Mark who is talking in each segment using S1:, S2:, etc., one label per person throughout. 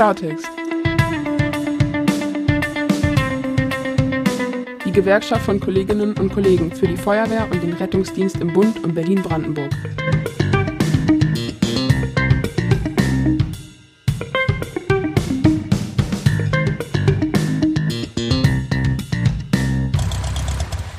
S1: Klartext. Die Gewerkschaft von Kolleginnen und Kollegen für die Feuerwehr und den Rettungsdienst im Bund und Berlin-Brandenburg.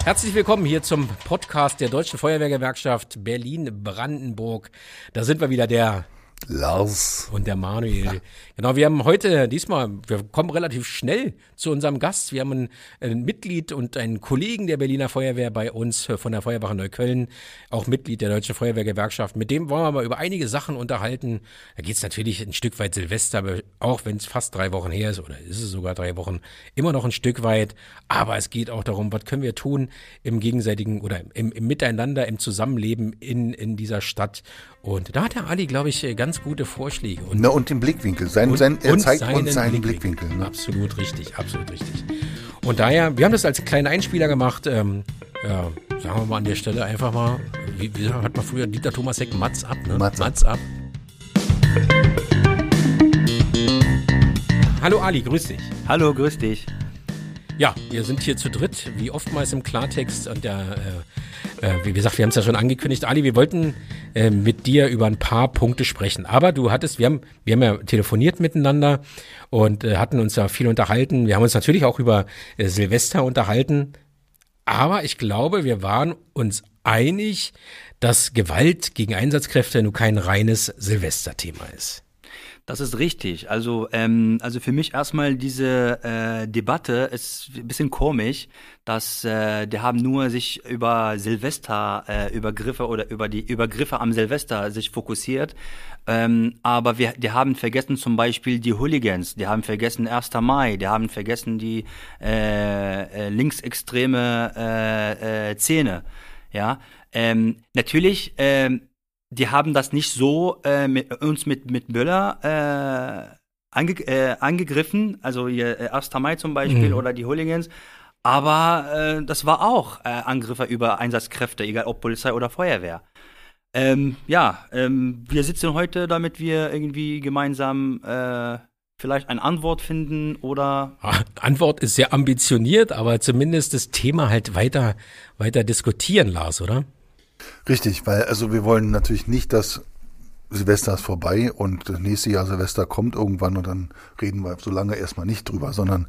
S2: Herzlich willkommen hier zum Podcast der Deutschen Feuerwehrgewerkschaft Berlin-Brandenburg. Da sind wir wieder, der
S3: Lars.
S2: Und der Manuel. Genau, wir haben heute, diesmal, wir kommen relativ schnell zu unserem Gast. Wir haben ein, ein, Mitglied und einen Kollegen der Berliner Feuerwehr bei uns äh, von der Feuerwache Neukölln, auch Mitglied der Deutschen Feuerwehrgewerkschaft. Mit dem wollen wir mal über einige Sachen unterhalten. Da geht es natürlich ein Stück weit Silvester, aber auch wenn es fast drei Wochen her ist, oder ist es sogar drei Wochen, immer noch ein Stück weit. Aber es geht auch darum, was können wir tun im gegenseitigen oder im, im Miteinander, im Zusammenleben in, in dieser Stadt. Und da hat der Ali, glaube ich, ganz gute Vorschläge.
S3: Und, Na, und den Blickwinkel. Sein, und, sein, er zeigt seinen uns seinen Blickwinkel. Blickwinkel
S2: ne? Absolut richtig, absolut richtig. Und daher, wir haben das als kleinen Einspieler gemacht. Ähm, ja, sagen wir mal an der Stelle einfach mal, wie, wie hat man früher Dieter Thomas Heck, Mats ab, ne?
S3: Mats, Mats ab.
S2: Hallo Ali, grüß dich.
S4: Hallo, grüß dich.
S2: Ja, wir sind hier zu dritt, wie oftmals im Klartext. Und der, äh, äh, wie gesagt, wir haben es ja schon angekündigt. Ali, wir wollten äh, mit dir über ein paar Punkte sprechen. Aber du hattest, wir haben, wir haben ja telefoniert miteinander und äh, hatten uns ja viel unterhalten. Wir haben uns natürlich auch über äh, Silvester unterhalten. Aber ich glaube, wir waren uns einig, dass Gewalt gegen Einsatzkräfte nur kein reines Silvesterthema ist.
S4: Das ist richtig. Also, ähm, also für mich erstmal diese äh, Debatte ist ein bisschen komisch, dass äh, die haben nur sich über Silvester äh, Übergriffe oder über die Übergriffe am Silvester sich fokussiert. Ähm, aber wir, die haben vergessen zum Beispiel die Hooligans, die haben vergessen 1. Mai, die haben vergessen die äh, äh, linksextreme äh, äh, Szene. Ja, ähm, natürlich. Ähm, die haben das nicht so äh, mit, uns mit, mit Böller äh, ange, äh, angegriffen, also hier, äh, 1. Mai zum Beispiel mhm. oder die Hooligans. Aber äh, das war auch äh, Angriffe über Einsatzkräfte, egal ob Polizei oder Feuerwehr. Ähm, ja, ähm, wir sitzen heute, damit wir irgendwie gemeinsam äh, vielleicht eine Antwort finden oder.
S2: Antwort ist sehr ambitioniert, aber zumindest das Thema halt weiter, weiter diskutieren, Lars, oder?
S3: Richtig, weil also wir wollen natürlich nicht, dass Silvester ist vorbei und das nächste Jahr Silvester kommt irgendwann und dann reden wir so lange erstmal nicht drüber, sondern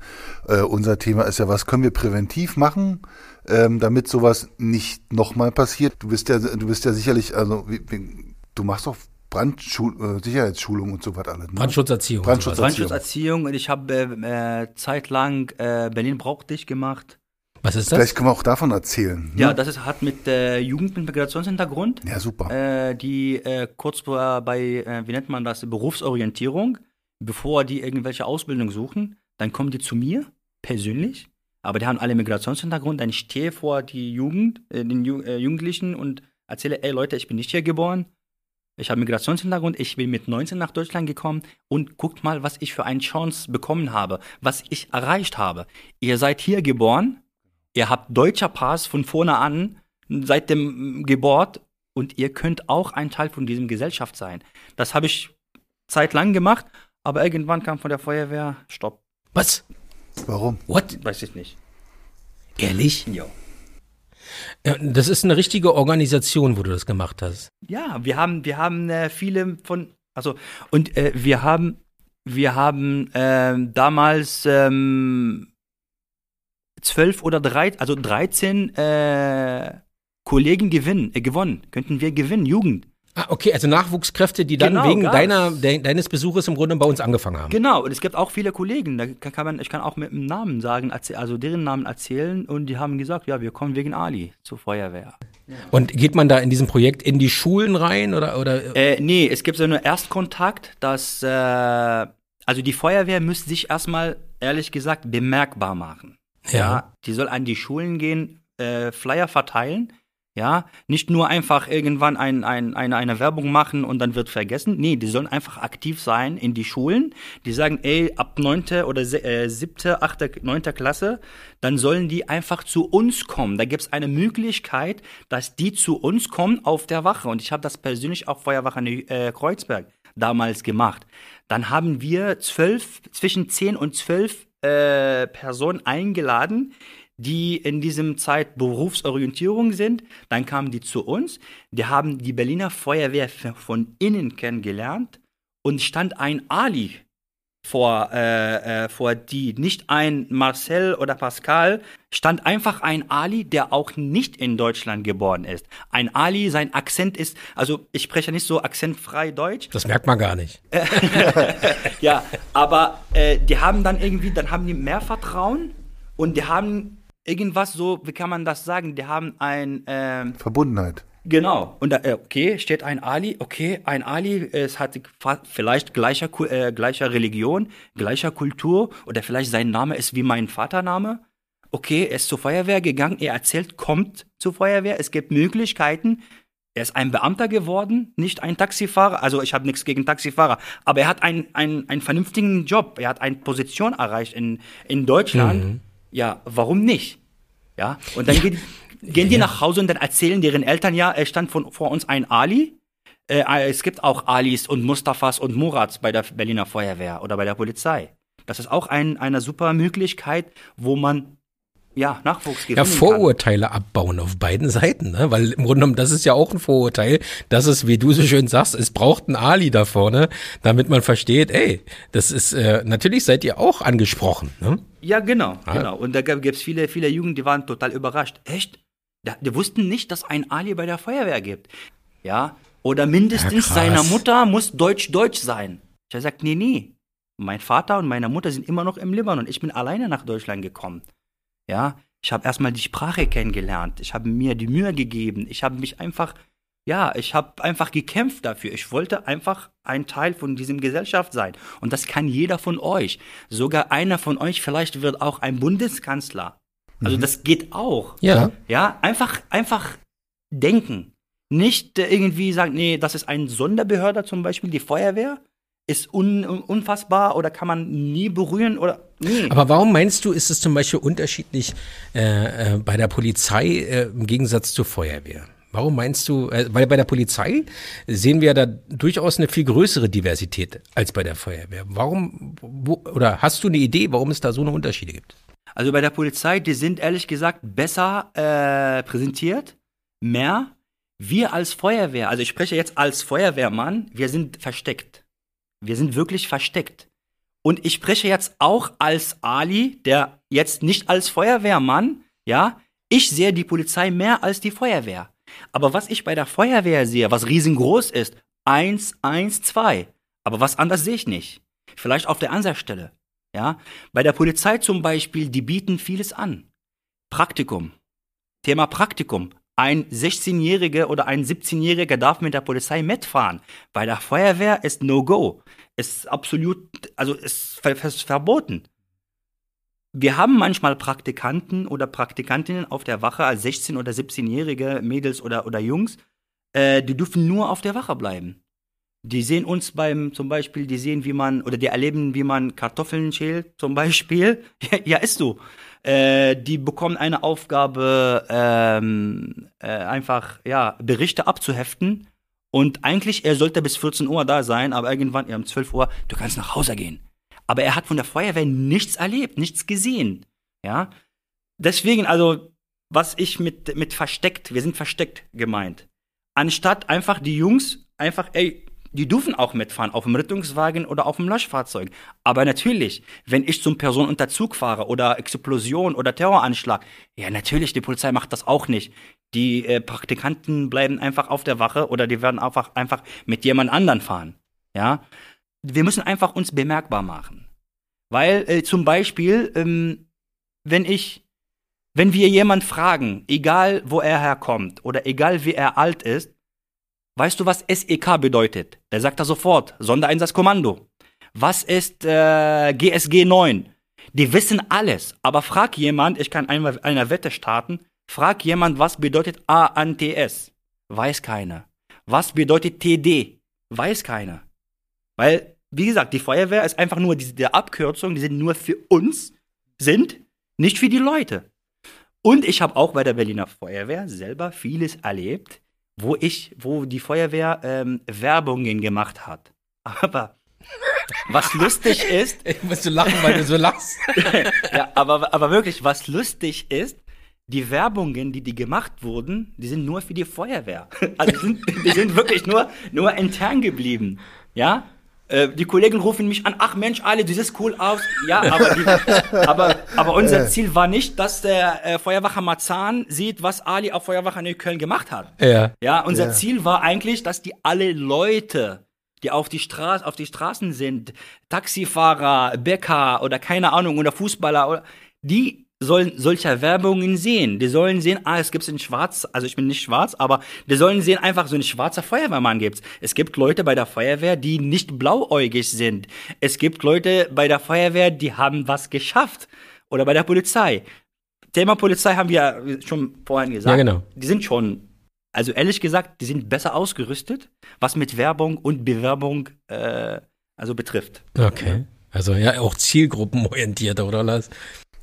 S3: äh, unser Thema ist ja, was können wir präventiv machen, ähm, damit sowas nicht nochmal passiert. Du bist ja, du bist ja sicherlich, also wie, wie, du machst doch Brandschul äh, Sicherheitsschulung und so was alles.
S2: Ne? Brandschutzerziehung.
S4: Brandschutzerziehung. Brandschutzerziehung. Und ich habe äh, zeitlang äh, Berlin braucht dich gemacht.
S2: Was ist das?
S3: Vielleicht können wir auch davon erzählen.
S4: Ne? Ja, das ist, hat mit äh, Jugend mit Migrationshintergrund.
S3: Ja, super.
S4: Äh, die äh, kurz bei, äh, wie nennt man das, Berufsorientierung, bevor die irgendwelche Ausbildung suchen, dann kommen die zu mir persönlich. Aber die haben alle Migrationshintergrund. Dann stehe vor die Jugend, äh, den Ju äh, Jugendlichen und erzähle, ey Leute, ich bin nicht hier geboren. Ich habe Migrationshintergrund, ich bin mit 19 nach Deutschland gekommen und guckt mal, was ich für eine Chance bekommen habe, was ich erreicht habe. Ihr seid hier geboren, Ihr habt deutscher Pass von vorne an, seit dem Geburt und ihr könnt auch ein Teil von diesem Gesellschaft sein. Das habe ich zeitlang gemacht, aber irgendwann kam von der Feuerwehr Stopp.
S2: Was?
S3: Warum?
S4: What? Weiß ich nicht.
S2: Ehrlich?
S4: Ja.
S2: Das ist eine richtige Organisation, wo du das gemacht hast.
S4: Ja, wir haben, wir haben äh, viele von, also und äh, wir haben, wir haben äh, damals ähm, zwölf oder drei, also 13 äh, Kollegen gewinnen, äh, gewonnen, könnten wir gewinnen, Jugend.
S2: Ah, okay, also Nachwuchskräfte, die dann genau, wegen deiner, de, deines Besuches im Grunde bei uns angefangen haben.
S4: Genau, und es gibt auch viele Kollegen, da kann man, ich kann auch mit dem Namen sagen, also deren Namen erzählen und die haben gesagt, ja, wir kommen wegen Ali zur Feuerwehr.
S2: Ja. Und geht man da in diesem Projekt in die Schulen rein oder? oder?
S4: Äh, nee, es gibt so einen Erstkontakt, dass, äh, also die Feuerwehr müsste sich erstmal, ehrlich gesagt, bemerkbar machen. Ja. ja. Die soll an die Schulen gehen, äh, Flyer verteilen. Ja, nicht nur einfach irgendwann ein, ein, eine, eine Werbung machen und dann wird vergessen. Nee, die sollen einfach aktiv sein in die Schulen. Die sagen, ey, ab neunte oder äh, siebte, achte, neunte Klasse, dann sollen die einfach zu uns kommen. Da gibt's eine Möglichkeit, dass die zu uns kommen auf der Wache. Und ich habe das persönlich auch Feuerwache äh, Kreuzberg damals gemacht. Dann haben wir zwölf, zwischen zehn und zwölf äh, Personen eingeladen, die in diesem Zeit Berufsorientierung sind. Dann kamen die zu uns. Die haben die Berliner Feuerwehr von innen kennengelernt und stand ein Ali vor, äh, äh, vor die, nicht ein Marcel oder Pascal, stand einfach ein Ali, der auch nicht in Deutschland geboren ist. Ein Ali, sein Akzent ist, also ich spreche nicht so akzentfrei Deutsch.
S2: Das merkt man gar nicht.
S4: ja, aber äh, die haben dann irgendwie, dann haben die mehr Vertrauen und die haben irgendwas so, wie kann man das sagen? Die haben ein ähm,
S3: Verbundenheit.
S4: Genau. Und da, äh, okay, steht ein Ali, okay, ein Ali, es hat vielleicht gleicher, äh, gleicher Religion, gleicher Kultur oder vielleicht sein Name ist wie mein Vatername. Okay, er ist zur Feuerwehr gegangen, er erzählt, kommt zur Feuerwehr, es gibt Möglichkeiten. Er ist ein Beamter geworden, nicht ein Taxifahrer. Also ich habe nichts gegen Taxifahrer, aber er hat einen, einen, einen vernünftigen Job, er hat eine Position erreicht in, in Deutschland. Mhm. Ja, warum nicht? Ja, und dann ja. geht Gehen die nach Hause und dann erzählen deren Eltern, ja, es stand von, vor uns ein Ali. Äh, es gibt auch Alis und Mustafas und Murats bei der Berliner Feuerwehr oder bei der Polizei. Das ist auch ein, eine super Möglichkeit, wo man ja, Nachwuchs
S2: gewinnen Ja, Vorurteile kann. abbauen auf beiden Seiten, ne? weil im Grunde genommen, das ist ja auch ein Vorurteil, dass es, wie du so schön sagst, es braucht ein Ali da vorne, damit man versteht, ey, das ist, äh, natürlich seid ihr auch angesprochen. Ne?
S4: Ja, genau, ah. genau. Und da gibt es viele, viele Jugend, die waren total überrascht. Echt? Die wussten nicht, dass ein Ali bei der Feuerwehr gibt. Ja, oder mindestens ja, seiner Mutter muss deutsch-deutsch sein. Ich habe gesagt, nee, nee. Mein Vater und meine Mutter sind immer noch im Libanon. Ich bin alleine nach Deutschland gekommen. Ja, ich habe erstmal die Sprache kennengelernt. Ich habe mir die Mühe gegeben. Ich habe mich einfach, ja, ich habe einfach gekämpft dafür. Ich wollte einfach ein Teil von diesem Gesellschaft sein. Und das kann jeder von euch. Sogar einer von euch vielleicht wird auch ein Bundeskanzler. Also mhm. das geht auch.
S2: Ja.
S4: Ja, einfach, einfach denken. Nicht äh, irgendwie sagen, nee, das ist ein Sonderbehörde zum Beispiel, die Feuerwehr ist un, unfassbar oder kann man nie berühren oder nee.
S2: Aber warum meinst du, ist es zum Beispiel unterschiedlich äh, äh, bei der Polizei äh, im Gegensatz zur Feuerwehr? Warum meinst du, äh, weil bei der Polizei sehen wir da durchaus eine viel größere Diversität als bei der Feuerwehr. Warum, wo, oder hast du eine Idee, warum es da so eine Unterschiede gibt?
S4: Also bei der Polizei, die sind ehrlich gesagt besser äh, präsentiert, mehr. Wir als Feuerwehr, also ich spreche jetzt als Feuerwehrmann, wir sind versteckt. Wir sind wirklich versteckt. Und ich spreche jetzt auch als Ali, der jetzt nicht als Feuerwehrmann, ja, ich sehe die Polizei mehr als die Feuerwehr. Aber was ich bei der Feuerwehr sehe, was riesengroß ist, eins, eins, zwei. Aber was anders sehe ich nicht. Vielleicht auf der anderen Stelle. Ja, bei der Polizei zum Beispiel, die bieten vieles an. Praktikum. Thema Praktikum. Ein 16-Jähriger oder ein 17-Jähriger darf mit der Polizei mitfahren. Bei der Feuerwehr ist No-Go. Ist absolut, also ist verboten. Wir haben manchmal Praktikanten oder Praktikantinnen auf der Wache als 16- oder 17-jährige Mädels oder, oder Jungs, äh, die dürfen nur auf der Wache bleiben. Die sehen uns beim, zum Beispiel, die sehen, wie man, oder die erleben, wie man Kartoffeln schält, zum Beispiel. ja, ja ist so. Äh, die bekommen eine Aufgabe, ähm, äh, einfach, ja, Berichte abzuheften. Und eigentlich, er sollte bis 14 Uhr da sein, aber irgendwann, ja, um 12 Uhr, du kannst nach Hause gehen. Aber er hat von der Feuerwehr nichts erlebt, nichts gesehen. Ja. Deswegen, also, was ich mit, mit versteckt, wir sind versteckt gemeint. Anstatt einfach die Jungs einfach, ey, die dürfen auch mitfahren auf dem Rettungswagen oder auf dem Löschfahrzeug. Aber natürlich, wenn ich zum Person unter Zug fahre oder Explosion oder Terroranschlag, ja natürlich, die Polizei macht das auch nicht. Die äh, Praktikanten bleiben einfach auf der Wache oder die werden einfach einfach mit jemand anderen fahren. Ja, wir müssen einfach uns bemerkbar machen, weil äh, zum Beispiel, ähm, wenn ich wenn wir jemand fragen, egal wo er herkommt oder egal wie er alt ist, Weißt du, was SEK bedeutet? Der sagt da sofort, Sondereinsatzkommando. Was ist äh, GSG 9? Die wissen alles, aber frag jemand, ich kann einmal einer Wette starten, frag jemand, was bedeutet ANTS? Weiß keiner. Was bedeutet TD? Weiß keiner. Weil, wie gesagt, die Feuerwehr ist einfach nur diese Abkürzung, die sind nur für uns, sind nicht für die Leute. Und ich habe auch bei der Berliner Feuerwehr selber vieles erlebt, wo ich, wo die Feuerwehr ähm, Werbungen gemacht hat. Aber was lustig ist,
S2: Ich musste lachen, weil du so lachst.
S4: ja, aber, aber wirklich, was lustig ist, die Werbungen, die die gemacht wurden, die sind nur für die Feuerwehr. Also die sind, die sind wirklich nur, nur intern geblieben. Ja? Äh, Die Kollegen rufen mich an, ach Mensch, Ali, du siehst cool aus. Ja, aber, die, aber, aber unser Ziel war nicht, dass der äh, Feuerwacher Marzahn sieht, was Ali auf Feuerwacher Neukölln gemacht hat.
S2: Ja.
S4: Ja, unser
S3: Ja.
S4: Ziel war eigentlich, dass die alle Leute, die auf die Straße, auf die Straßen sind, Taxifahrer, Bäcker oder keine Ahnung oder Fußballer, oder, die sollen solcher Werbungen sehen. Die sollen sehen, ah, es gibt's in Schwarz, also ich bin nicht schwarz, aber die sollen sehen, einfach so ein schwarzer Feuerwehrmann gibt's. Es gibt Leute bei der Feuerwehr, die nicht blauäugig sind. Es gibt Leute bei der Feuerwehr, die haben was geschafft. Oder bei der Polizei. Thema Polizei haben wir schon vorhin gesagt.
S2: Ja, genau.
S4: Die sind schon, also ehrlich gesagt, die sind besser ausgerüstet, was mit Werbung und Bewerbung äh, also betrifft.
S2: Okay. Also ja, auch zielgruppenorientiert, oder Lars?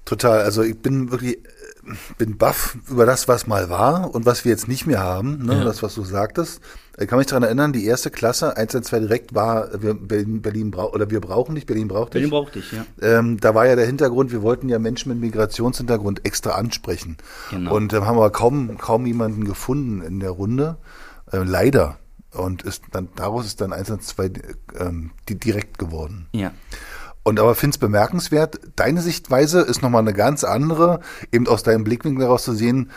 S3: Total. Also ich bin wirklich, äh, bin baff über das, was mal war und was wir jetzt nicht mehr haben. Ne?
S2: Ja.
S3: Das, was du sagtest. Ich kann mich daran erinnern, die erste Klasse, 1 und 2 direkt war, wir, Berlin, Berlin braucht, oder wir brauchen dich, Berlin braucht dich.
S4: Berlin braucht dich, ja.
S3: Ähm, da war ja der Hintergrund, wir wollten ja Menschen mit Migrationshintergrund extra ansprechen.
S4: Genau.
S3: Und ähm, haben aber kaum, kaum jemanden gefunden in der Runde. Äh, leider. Und ist dann, daraus ist dann 1 und 2 ähm, die direkt geworden.
S4: Ja.
S3: Und aber finde es bemerkenswert, deine Sichtweise ist nochmal eine ganz andere, eben aus deinem Blickwinkel daraus zu sehen,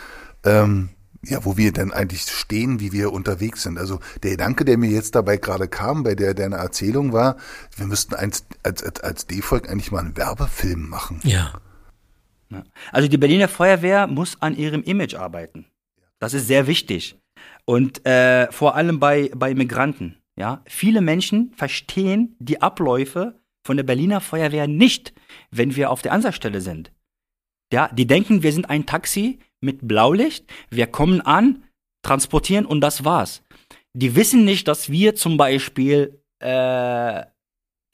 S3: ähm, ja, wo wir denn eigentlich stehen, wie wir unterwegs sind. Also der Gedanke, der mir jetzt dabei gerade kam, bei der deiner Erzählung war, wir müssten als, als, als, als D-Volk eigentlich mal einen Werbefilm machen.
S2: Ja.
S4: Ja. Also die Berliner Feuerwehr muss an ihrem Image arbeiten. Das ist sehr wichtig. Und äh, vor allem bei, bei Migranten. Ja? Viele Menschen verstehen die Abläufe von der Berliner Feuerwehr nicht, wenn wir auf der Ansatzstelle sind. Ja, die denken, wir sind ein Taxi mit Blaulicht, wir kommen an, transportieren und das war's. Die wissen nicht, dass wir zum Beispiel äh,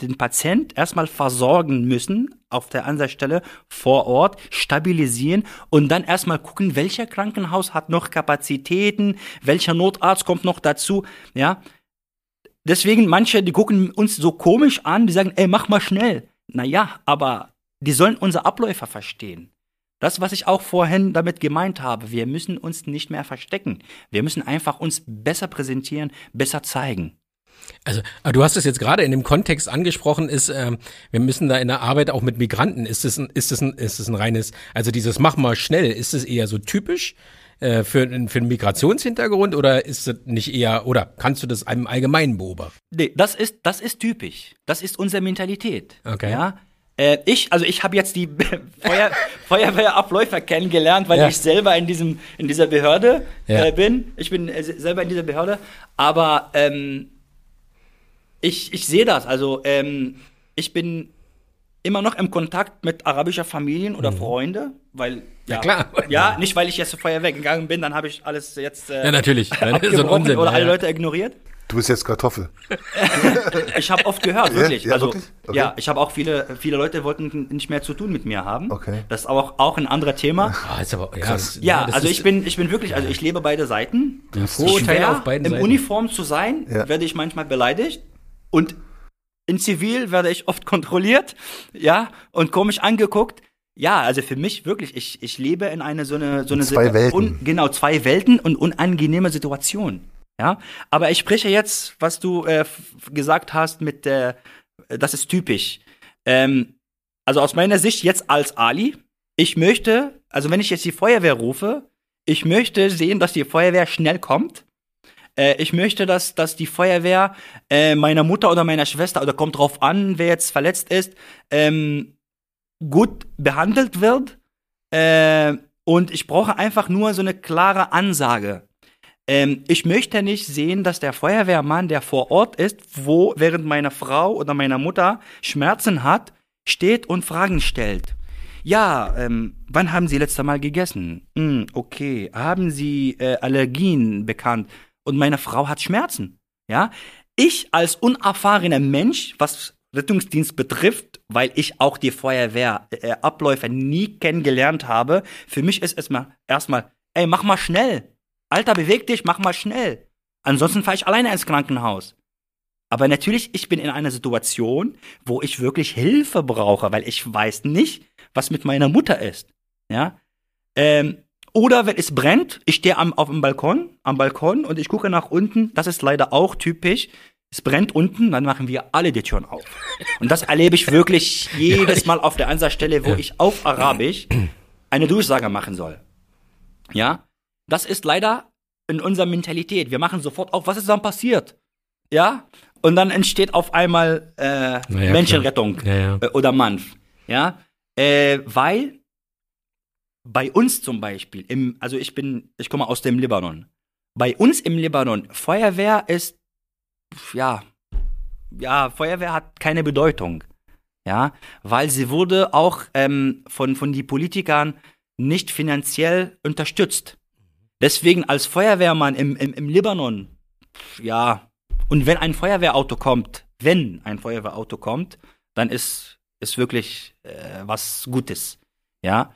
S4: den Patient erstmal versorgen müssen auf der Ansatzstelle vor Ort, stabilisieren und dann erstmal gucken, welcher Krankenhaus hat noch Kapazitäten, welcher Notarzt kommt noch dazu, ja. Deswegen manche, die gucken uns so komisch an, die sagen, ey, mach mal schnell. Naja, aber die sollen unsere Abläufe verstehen. Das, was ich auch vorhin damit gemeint habe, wir müssen uns nicht mehr verstecken. Wir müssen einfach uns besser präsentieren, besser zeigen.
S2: Also, du hast es jetzt gerade in dem Kontext angesprochen, ist, ähm, wir müssen da in der Arbeit auch mit Migranten, ist es ein, ist es ein, ist es ein reines, also dieses mach mal schnell, ist es eher so typisch äh, für, für einen Migrationshintergrund oder ist es nicht eher, oder kannst du das im Allgemeinen beobachten?
S4: Nee, das ist, das ist typisch. Das ist unsere Mentalität.
S2: Okay.
S4: Ja? Äh, ich, also ich habe jetzt die Feuer, Feuerwehrabläufer kennengelernt, weil
S2: Ja.
S4: ich selber in diesem, in dieser Behörde
S2: Ja.
S4: äh, bin. Ich bin äh, selber in dieser Behörde. Aber ähm, ich, ich sehe das. Also ähm, ich bin immer noch im Kontakt mit arabischer Familien oder Freunde, weil
S2: Mhm. Ja, klar.
S4: ja, nicht weil ich jetzt zur Feuerwehr gegangen bin, dann habe ich alles jetzt äh,
S2: Ja, natürlich. So Unsinn,
S4: oder
S2: ja,
S4: alle
S2: ja.
S4: Leute ignoriert.
S3: Du bist jetzt Kartoffel.
S4: Ich habe oft gehört, wirklich.
S3: Ja,
S4: also,
S3: wirklich? Okay.
S4: ja, ich habe auch viele, viele Leute wollten nicht mehr zu tun mit mir haben.
S3: Okay.
S4: Das ist auch, auch ein anderer Thema.
S2: Ah, ist aber, ja, das,
S4: Ja, also
S2: ist,
S4: ich bin, ich bin wirklich, also ich lebe beide Seiten.
S2: Ja, Vorurteile auf beiden
S4: Im
S2: Seiten.
S4: Uniform zu sein,
S3: Ja.
S4: werde ich manchmal beleidigt. Und in Zivil werde ich oft kontrolliert, ja, und komisch angeguckt. Ja, also für mich wirklich, ich, ich lebe in eine so eine so eine
S3: Zwei Welten.
S4: Un, genau, zwei Welten und unangenehme Situation. Ja, aber ich spreche jetzt, was du äh, gesagt hast mit der, das ist typisch. Ähm, also aus meiner Sicht jetzt als Ali, ich möchte, also wenn ich jetzt die Feuerwehr rufe, ich möchte sehen, dass die Feuerwehr schnell kommt. Äh, ich möchte, dass, dass die Feuerwehr äh, meiner Mutter oder meiner Schwester, oder kommt drauf an, wer jetzt verletzt ist, ähm, gut behandelt wird. Äh, und ich brauche einfach nur so eine klare Ansage. Ähm, ich möchte nicht sehen, dass der Feuerwehrmann, der vor Ort ist, wo während meine Frau oder meiner Mutter Schmerzen hat, steht und Fragen stellt. Ja, ähm, wann haben Sie letzte Mal gegessen? Hm, okay. Haben Sie äh, Allergien bekannt? Und meine Frau hat Schmerzen. Ja, ich als unerfahrener Mensch, was Rettungsdienst betrifft, weil ich auch die Feuerwehrabläufe äh, nie kennengelernt habe, für mich ist es mal erstmal, ey, mach mal schnell. Alter, beweg dich, mach mal schnell. Ansonsten fahre ich alleine ins Krankenhaus. Aber natürlich, ich bin in einer Situation, wo ich wirklich Hilfe brauche, weil ich weiß nicht, was mit meiner Mutter ist. Ja. Ähm, oder wenn es brennt, ich stehe am, auf dem Balkon, am Balkon und ich gucke nach unten. Das ist leider auch typisch. Es brennt unten, dann machen wir alle die Türen auf. Und das erlebe ich wirklich jedes Mal auf der Ansatzstelle, wo ich auf Arabisch eine Durchsage machen soll. Ja, das ist leider in unserer Mentalität. Wir machen sofort auf, was ist dann passiert? Ja, und dann entsteht auf einmal äh,
S2: Naja,
S4: Menschenrettung.
S2: Ja, ja.
S4: äh, oder Manf. Ja, äh, weil bei uns zum Beispiel, im, also ich bin, ich komme aus dem Libanon. Bei uns im Libanon, Feuerwehr ist, ja, ja, Feuerwehr hat keine Bedeutung. Ja, weil sie wurde auch ähm, von, von den Politikern nicht finanziell unterstützt. Deswegen als Feuerwehrmann im, im, im Libanon, ja, und wenn ein Feuerwehrauto kommt, wenn ein Feuerwehrauto kommt, dann ist ist wirklich äh, was Gutes. Ja.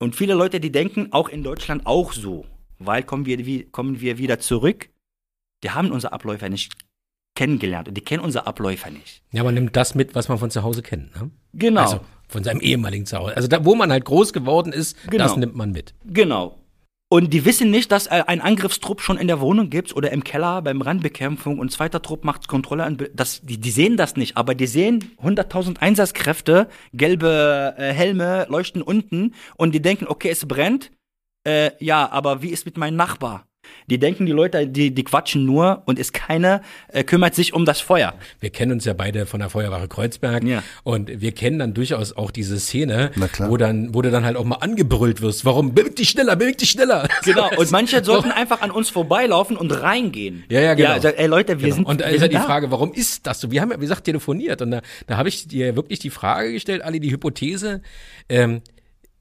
S4: Und viele Leute, die denken auch in Deutschland auch so, weil kommen wir, wie, kommen wir wieder zurück, die haben unsere Abläufe nicht kennengelernt und die kennen unsere Abläufe nicht.
S2: Ja, man nimmt das mit, was man von zu Hause kennt. Ne?
S4: Genau.
S2: Also von seinem ehemaligen Zuhause. Also da, wo man halt groß geworden ist,
S4: Genau.
S2: das nimmt man mit.
S4: Genau. Und die wissen nicht, dass äh, ein Angriffstrupp schon in der Wohnung gibt oder im Keller beim Randbekämpfung und zweiter Trupp macht Kontrolle. An, das, die, die sehen das nicht, aber die sehen 100.000 Einsatzkräfte, gelbe äh, Helme leuchten unten und die denken, okay, es brennt. Äh, ja, aber wie ist mit meinem Nachbar? Die denken, die Leute, die, die quatschen nur und ist keiner äh, kümmert sich um das Feuer.
S2: Wir kennen uns ja beide von der Feuerwache Kreuzberg
S4: Ja.
S2: und wir kennen dann durchaus auch diese Szene,
S3: Na klar.
S2: wo dann, wo du dann halt auch mal angebrüllt wirst. Warum? Beweg dich schneller, beweg dich schneller.
S4: Genau. Und manche sollten einfach an uns vorbeilaufen und reingehen.
S2: Ja, ja, genau.
S4: Ja, sag, ey Leute, wir
S2: Genau.
S4: sind
S2: und da
S4: wir
S2: ist ja die
S4: da.
S2: Frage, warum ist das so? Wir haben ja, wie gesagt, telefoniert und da, da habe ich dir wirklich die Frage gestellt, Ali, die Hypothese, ähm,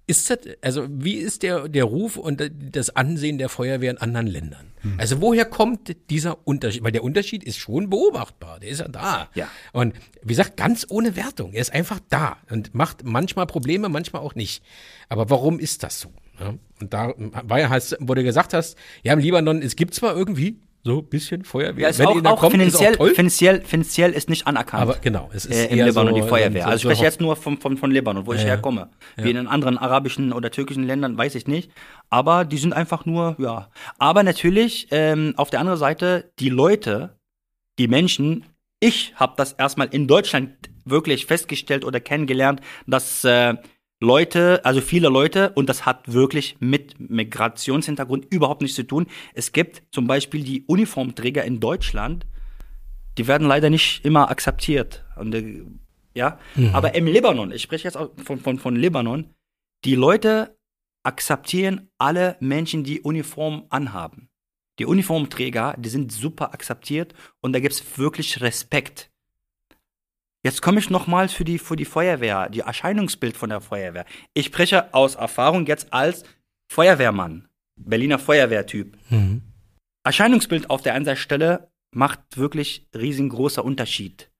S2: ist das, also wie ist der, der Ruf und das Ansehen der Feuerwehr in anderen Ländern?
S4: Hm.
S2: Also woher kommt dieser Unterschied? Weil der Unterschied ist schon beobachtbar, der ist ja da.
S4: Ja.
S2: Und wie gesagt, ganz ohne Wertung. Er ist einfach da und macht manchmal Probleme, manchmal auch nicht. Aber warum ist das so? Ja? Und da war ja, wo du gesagt hast, ja, im Libanon, es gibt zwar irgendwie so ein bisschen Feuerwehr,
S4: Ja, ist
S2: wenn
S4: auch, auch
S2: kommt,
S4: finanziell,
S2: ist auch
S4: finanziell, finanziell ist nicht anerkannt.
S2: Aber genau, es ist
S4: äh, im Libanon
S2: so,
S4: die Feuerwehr.
S2: so-
S4: also ich
S2: so
S4: spreche
S2: Hoff-
S4: jetzt nur von, von, von Libanon, wo ich
S2: Ja, ja.
S4: herkomme. Wie in anderen arabischen oder türkischen Ländern, weiß ich nicht. Aber die sind einfach nur, ja. Aber natürlich, ähm, auf der anderen Seite, die Leute, die Menschen, ich habe das erstmal in Deutschland wirklich festgestellt oder kennengelernt, dass äh, Leute, also viele Leute, und das hat wirklich mit Migrationshintergrund überhaupt nichts zu tun. Es gibt zum Beispiel die Uniformträger in Deutschland, die werden leider nicht immer akzeptiert. Und, äh, ja, aber im Libanon, ich spreche jetzt auch von, von, von Libanon, die Leute akzeptieren alle Menschen, die Uniform anhaben. Die Uniformträger, die sind super akzeptiert und da gibt es wirklich Respekt. Jetzt komme ich nochmal für die, für die Feuerwehr, die Erscheinungsbild von der Feuerwehr. Ich spreche aus Erfahrung jetzt als Feuerwehrmann, Berliner Feuerwehrtyp.
S2: Mhm.
S4: Erscheinungsbild auf der Einsatzstelle macht wirklich riesengroßer Unterschied.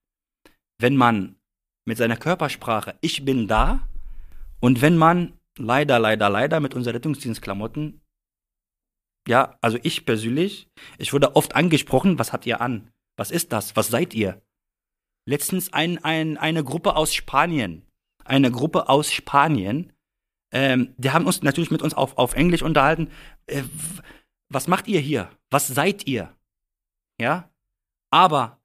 S4: Wenn man mit seiner Körpersprache, ich bin da, und wenn man leider, leider, leider mit unseren Rettungsdienstklamotten, ja, also ich persönlich, ich wurde oft angesprochen, was habt ihr an? Was ist das? Was seid ihr? Letztens ein, ein, eine Gruppe aus Spanien, eine Gruppe aus Spanien, ähm, die haben uns natürlich mit uns auf, auf Englisch unterhalten. Äh, was macht ihr hier? Was seid ihr? Ja, aber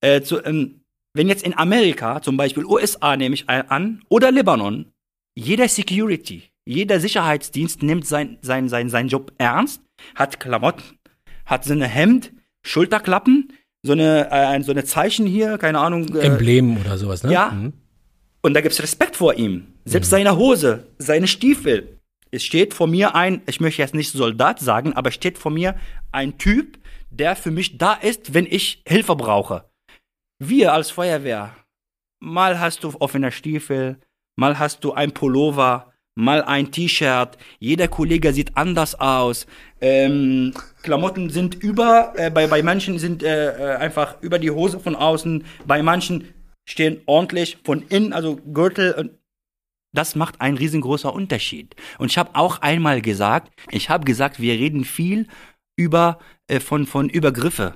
S4: äh, zu, ähm, wenn jetzt in Amerika, zum Beispiel USA nehme ich an, oder Libanon, jeder Security, jeder Sicherheitsdienst nimmt sein, sein, sein, seinen Job ernst, hat Klamotten, hat so eine Hemd, Schulterklappen, so eine, äh, so eine Zeichen hier, keine Ahnung. Äh,
S2: Emblem oder sowas, ne?
S4: ja.
S2: Mhm.
S4: und da gibt's Respekt vor ihm. Selbst seine Hose, seine Stiefel. Es steht vor mir ein, ich möchte jetzt nicht Soldat sagen, aber es steht vor mir ein Typ, der für mich da ist, wenn ich Hilfe brauche. Wir als Feuerwehr, mal hast du offene Stiefel, mal hast du ein Pullover, mal ein T-Shirt. Jeder Kollege sieht anders aus. Ähm, Klamotten sind über, äh, bei, bei manchen sind äh, äh, einfach über die Hose von außen, bei manchen stehen ordentlich von innen, also Gürtel und das macht einen riesengroßer Unterschied. Und ich habe auch einmal gesagt, ich habe gesagt, wir reden viel über äh, von von Übergriffe.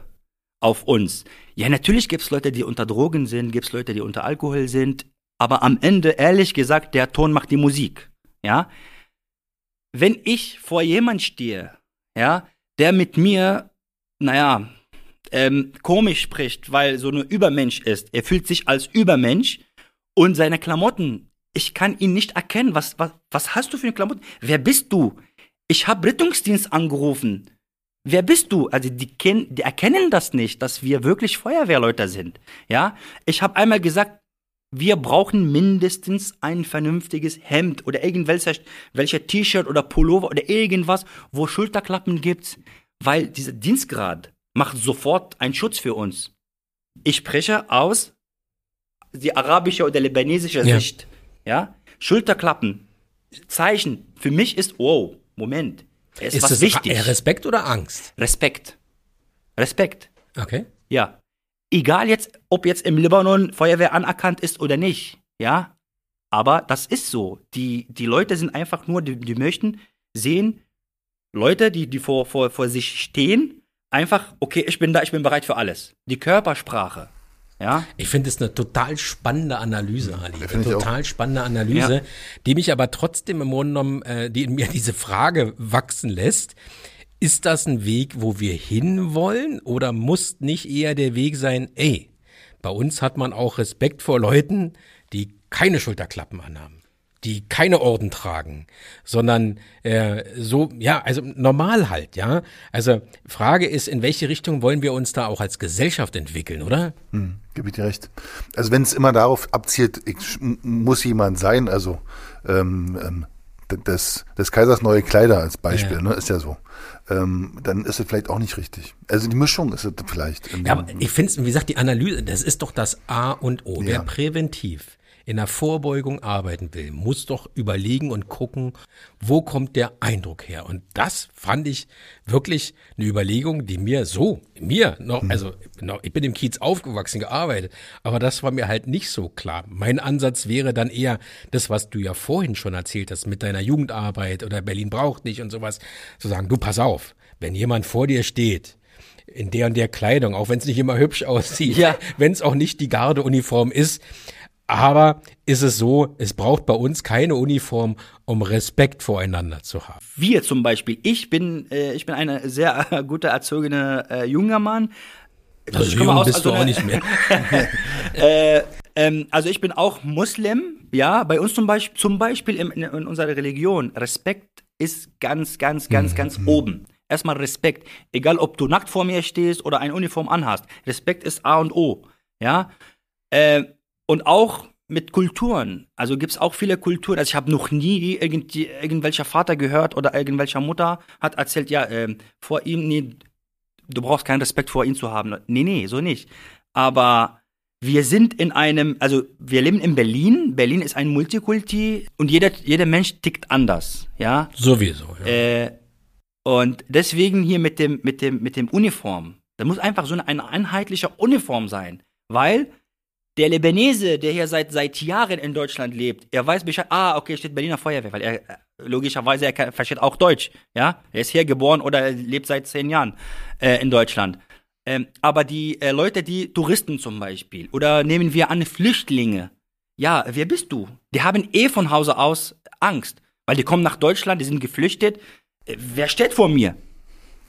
S4: auf uns. Ja, natürlich gibt's Leute, die unter Drogen sind, gibt's Leute, die unter Alkohol sind, aber am Ende, ehrlich gesagt, der Ton macht die Musik. Ja? Wenn ich vor jemand stehe, ja, der mit mir, naja, ähm, komisch spricht, weil so ein Übermensch ist, er fühlt sich als Übermensch und seine Klamotten, ich kann ihn nicht erkennen. Was, was, was hast du für eine Klamotten? Wer bist du? Ich habe Rettungsdienst angerufen. Wer bist du? Also die, die erkennen das nicht, dass wir wirklich Feuerwehrleute sind. Ja, ich habe einmal gesagt, wir brauchen mindestens ein vernünftiges Hemd oder irgendwelche welche T-Shirt oder Pullover oder irgendwas, wo Schulterklappen gibt, weil dieser Dienstgrad macht sofort einen Schutz für uns. Ich spreche aus die arabische oder libanesische
S2: Ja.
S4: Sicht. Ja, Schulterklappen, Zeichen. Für mich ist, wow, Moment, es ist,
S2: Ist
S4: was
S2: das
S4: wichtig.
S2: Respekt oder Angst?
S4: Respekt. Respekt.
S2: Okay.
S4: Ja. Egal jetzt, ob jetzt im Libanon Feuerwehr anerkannt ist oder nicht. Ja. Aber das ist so. Die, die Leute sind einfach nur, die, die möchten sehen, Leute, die, die vor, vor, vor sich stehen, einfach, okay, ich bin da, ich bin bereit für alles. Die Körpersprache. Ja.
S2: Ich finde es eine total spannende Analyse, Ali. Eine total spannende Analyse,
S4: Ja.
S2: die mich aber trotzdem im Grunde genommen, äh, die in mir diese Frage wachsen lässt. Ist das ein Weg, wo wir hinwollen oder muss nicht eher der Weg sein, ey, bei uns hat man auch Respekt vor Leuten, die keine Schulterklappen anhaben, die keine Orden tragen, sondern äh, so, ja, also normal halt, ja. Also Frage ist, in welche Richtung wollen wir uns da auch als Gesellschaft entwickeln, oder?
S3: Gebe ich dir recht. Also wenn es immer darauf abzielt, ich, muss jemand sein, also ähm, ähm, des, des Kaisers neue Kleider als Beispiel,
S2: Ja.
S3: ne, ist ja so. Ähm, dann ist es vielleicht auch nicht richtig. Also die Mischung ist es vielleicht.
S2: Ja, aber ich finde, wie gesagt, die Analyse, das ist doch das A und O. Wer
S3: Ja.
S2: präventiv in der Vorbeugung arbeiten will, muss doch überlegen und gucken, wo kommt der Eindruck her. Und das fand ich wirklich eine Überlegung, die mir so, mir noch, also noch, ich bin im Kiez aufgewachsen, gearbeitet, aber das war mir halt nicht so klar. Mein Ansatz wäre dann eher das, was du ja vorhin schon erzählt hast mit deiner Jugendarbeit oder Berlin braucht dich und sowas, zu sagen, du pass auf, wenn jemand vor dir steht, in der und der Kleidung, auch wenn es nicht immer hübsch aussieht,
S4: Ja.
S2: wenn es auch nicht die Gardeuniform ist. Aber ist es so, es braucht bei uns keine Uniform, um Respekt voreinander zu haben.
S4: Wir zum Beispiel, ich bin, äh, ich bin eine sehr äh, gute erzogene äh, junger Mann.
S2: Also
S4: ich
S2: jung
S4: aus-
S2: bist
S4: also
S2: du auch nicht mehr.
S4: Äh, ähm, also ich bin auch Muslim, ja, bei uns zum Beispiel, zum Beispiel in, in, unserer Religion, Respekt ist ganz, ganz, ganz, ganz oben. Erstmal Respekt, egal ob du nackt vor mir stehst oder eine Uniform anhast. Respekt ist A und O, ja. Äh, und auch mit Kulturen. Also gibt es auch viele Kulturen. Also ich habe noch nie irgendwie, irgendwelcher Vater gehört oder irgendwelcher Mutter hat erzählt, ja, ähm, vor ihm, nee, du brauchst keinen Respekt vor ihm zu haben. Nee, nee, so nicht. Aber wir sind in einem, also wir leben in Berlin. Berlin ist ein Multikulti und jeder, jeder Mensch tickt anders, ja.
S2: Sowieso. Ja.
S4: Äh, und deswegen hier mit dem, mit dem, mit dem Uniform. Da muss einfach so eine, eine einheitliche Uniform sein. Weil der Libanese, der hier seit, seit Jahren in Deutschland lebt, er weiß Bescheid, ah, okay, steht Berliner Feuerwehr, weil er, äh, logischerweise, er kann, versteht auch Deutsch, ja. Er ist hier geboren oder er lebt seit zehn Jahren äh, in Deutschland. Ähm, aber die äh, Leute, die Touristen zum Beispiel, oder nehmen wir an Flüchtlinge, ja, wer bist du? Die haben eh von Hause aus Angst, weil die kommen nach Deutschland, die sind geflüchtet. Äh, Wer steht vor mir?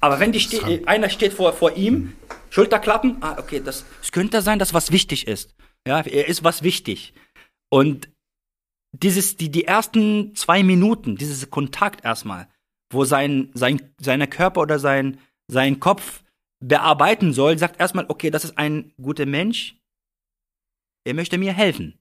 S4: Aber wenn die ste äh, einer steht vor, vor ihm, Schulterklappen, ah, okay, das, es könnte sein, dass was wichtig ist. Ja, er ist was wichtig. Und dieses, die, die ersten zwei Minuten, dieses Kontakt erstmal, wo sein, sein, seine Körper oder sein, sein Kopf bearbeiten soll, sagt erstmal, okay, das ist ein guter Mensch, er möchte mir helfen.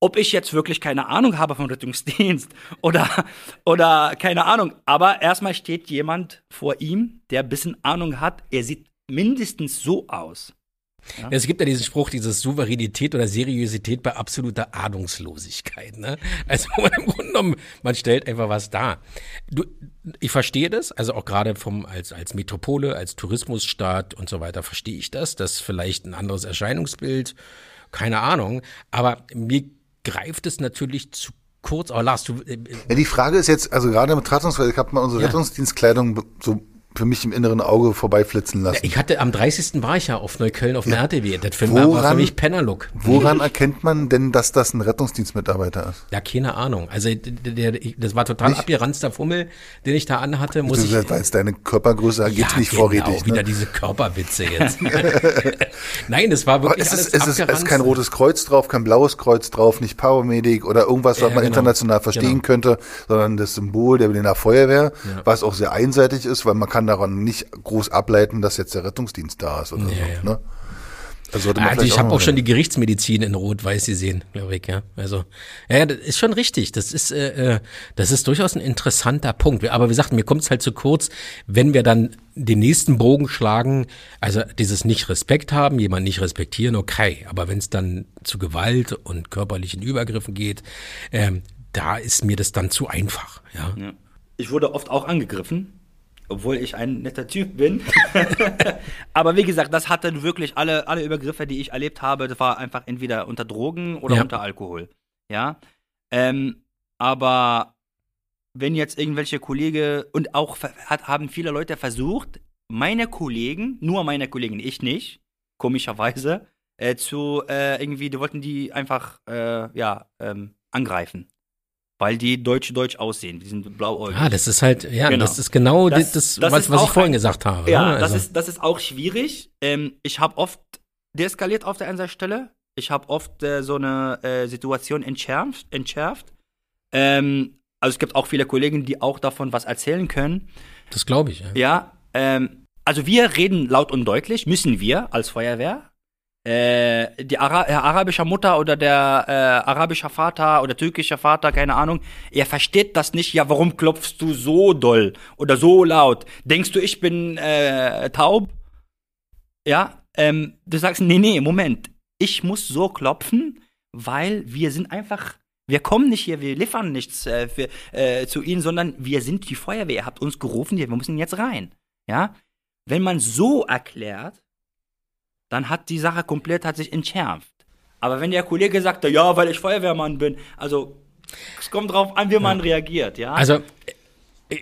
S4: Ob ich jetzt wirklich keine Ahnung habe vom Rettungsdienst oder, oder keine Ahnung, aber erstmal steht jemand vor ihm, der ein bisschen Ahnung hat, er sieht mindestens so aus.
S2: Es gibt ja diesen Spruch, dieses Souveränität oder Seriosität bei absoluter Ahnungslosigkeit. Ne? Also im Grunde genommen, man stellt einfach was dar. Du, ich verstehe das, also auch gerade vom als als Metropole, als Tourismusstaat und so weiter verstehe ich das. Das ist vielleicht ein anderes Erscheinungsbild, keine Ahnung. Aber mir greift es natürlich zu kurz. Aber Lars, du äh,
S3: Ja, die Frage ist jetzt, also gerade im Betrachtungsweise, ich habe mal unsere
S2: Ja.
S3: Rettungsdienstkleidung so für mich im inneren Auge vorbeiflitzen lassen.
S2: Ich hatte am 30. war ich ja auf Neukölln auf dem RTW. Das Film war
S3: Woran-
S2: für mich Pennerlook.
S3: Woran erkennt man denn, dass das ein Rettungsdienstmitarbeiter ist?
S2: Ja, keine Ahnung. Also der, der, das war total
S3: Nicht?
S2: abgeranzter Fummel, den ich da anhatte. Muss ich,
S3: weil es deine Körpergröße geht's nicht
S2: genau,
S3: vorrätig.
S2: wieder
S3: Ne?
S2: diese Körperwitze jetzt. Nein, das war
S3: Aber
S2: wirklich
S3: es
S2: alles
S3: ist, es, ist, es ist kein rotes Kreuz drauf, kein blaues Kreuz drauf, nicht Paramedic oder irgendwas, was
S2: Ja,
S3: man
S2: genau.
S3: international verstehen
S2: Genau.
S3: könnte, sondern das Symbol der Berliner Feuerwehr, was auch sehr einseitig ist, weil man kann daran nicht groß ableiten, dass jetzt der Rettungsdienst da ist oder
S2: Ja,
S3: so.
S2: ja.
S3: Ne?
S2: Also
S3: vielleicht
S2: ich habe
S3: mal
S2: auch schon die Gerichtsmedizin in Rot-Weiß gesehen, glaube ich, ja. Also, ja, das ist schon richtig. Das ist, äh, äh, das ist durchaus ein interessanter Punkt. Aber wie gesagt, mir kommt es halt zu kurz, wenn wir dann den nächsten Bogen schlagen, also dieses nicht Respekt haben, jemand nicht respektieren, okay. Aber wenn es dann zu Gewalt und körperlichen Übergriffen geht, ähm, da ist mir das dann zu einfach, ja.
S4: Ja. Ich wurde oft auch angegriffen, obwohl ich ein netter Typ bin. Aber wie gesagt, das hatte wirklich alle, alle Übergriffe, die ich erlebt habe, das war einfach entweder unter Drogen oder
S2: Ja.
S4: unter Alkohol. Ja. Ähm, aber wenn jetzt irgendwelche Kollegen und auch hat, haben viele Leute versucht, meine Kollegen, nur meine Kollegen, ich nicht, komischerweise, äh, zu äh, irgendwie, die wollten die einfach äh, ja ähm, angreifen. Weil die deutsch-deutsch aussehen. Die sind blauäugig.
S2: Ah, das ist halt, ja,
S4: Genau.
S2: das ist genau
S4: Das-
S2: das,
S4: das
S2: was,
S4: ist
S2: was ich vorhin
S4: ein-
S2: gesagt habe.
S4: Ja,
S2: ne?
S4: das,
S2: Also-
S4: ist, das ist auch schwierig. Ähm, ich habe oft deeskaliert auf der Einsatzstelle. Ich habe oft äh, so eine äh, Situation entschärft. entschärft. Ähm, also es gibt auch viele Kollegen, die auch davon was erzählen können.
S2: das glaube ich, ja.
S4: Ja, ähm, also wir reden laut und deutlich, müssen wir als Feuerwehr. Äh, die Ara äh, arabische Mutter oder der äh, arabische Vater oder türkische Vater, keine Ahnung, er versteht das nicht. Ja, warum klopfst du so doll oder so laut? Denkst du, ich bin äh, taub? Ja, ähm, du sagst, nee, nee, Moment. Ich muss so klopfen, weil wir sind einfach, wir kommen nicht hier, wir liefern nichts äh, für, äh, zu ihnen, sondern wir sind die Feuerwehr. Ihr habt uns gerufen, wir müssen jetzt rein. Ja? Wenn man so erklärt, dann hat die Sache komplett hat sich entschärft. Aber wenn der Kollege sagt, ja, weil ich Feuerwehrmann bin, also es kommt drauf an, wie man reagiert, ja.
S2: Also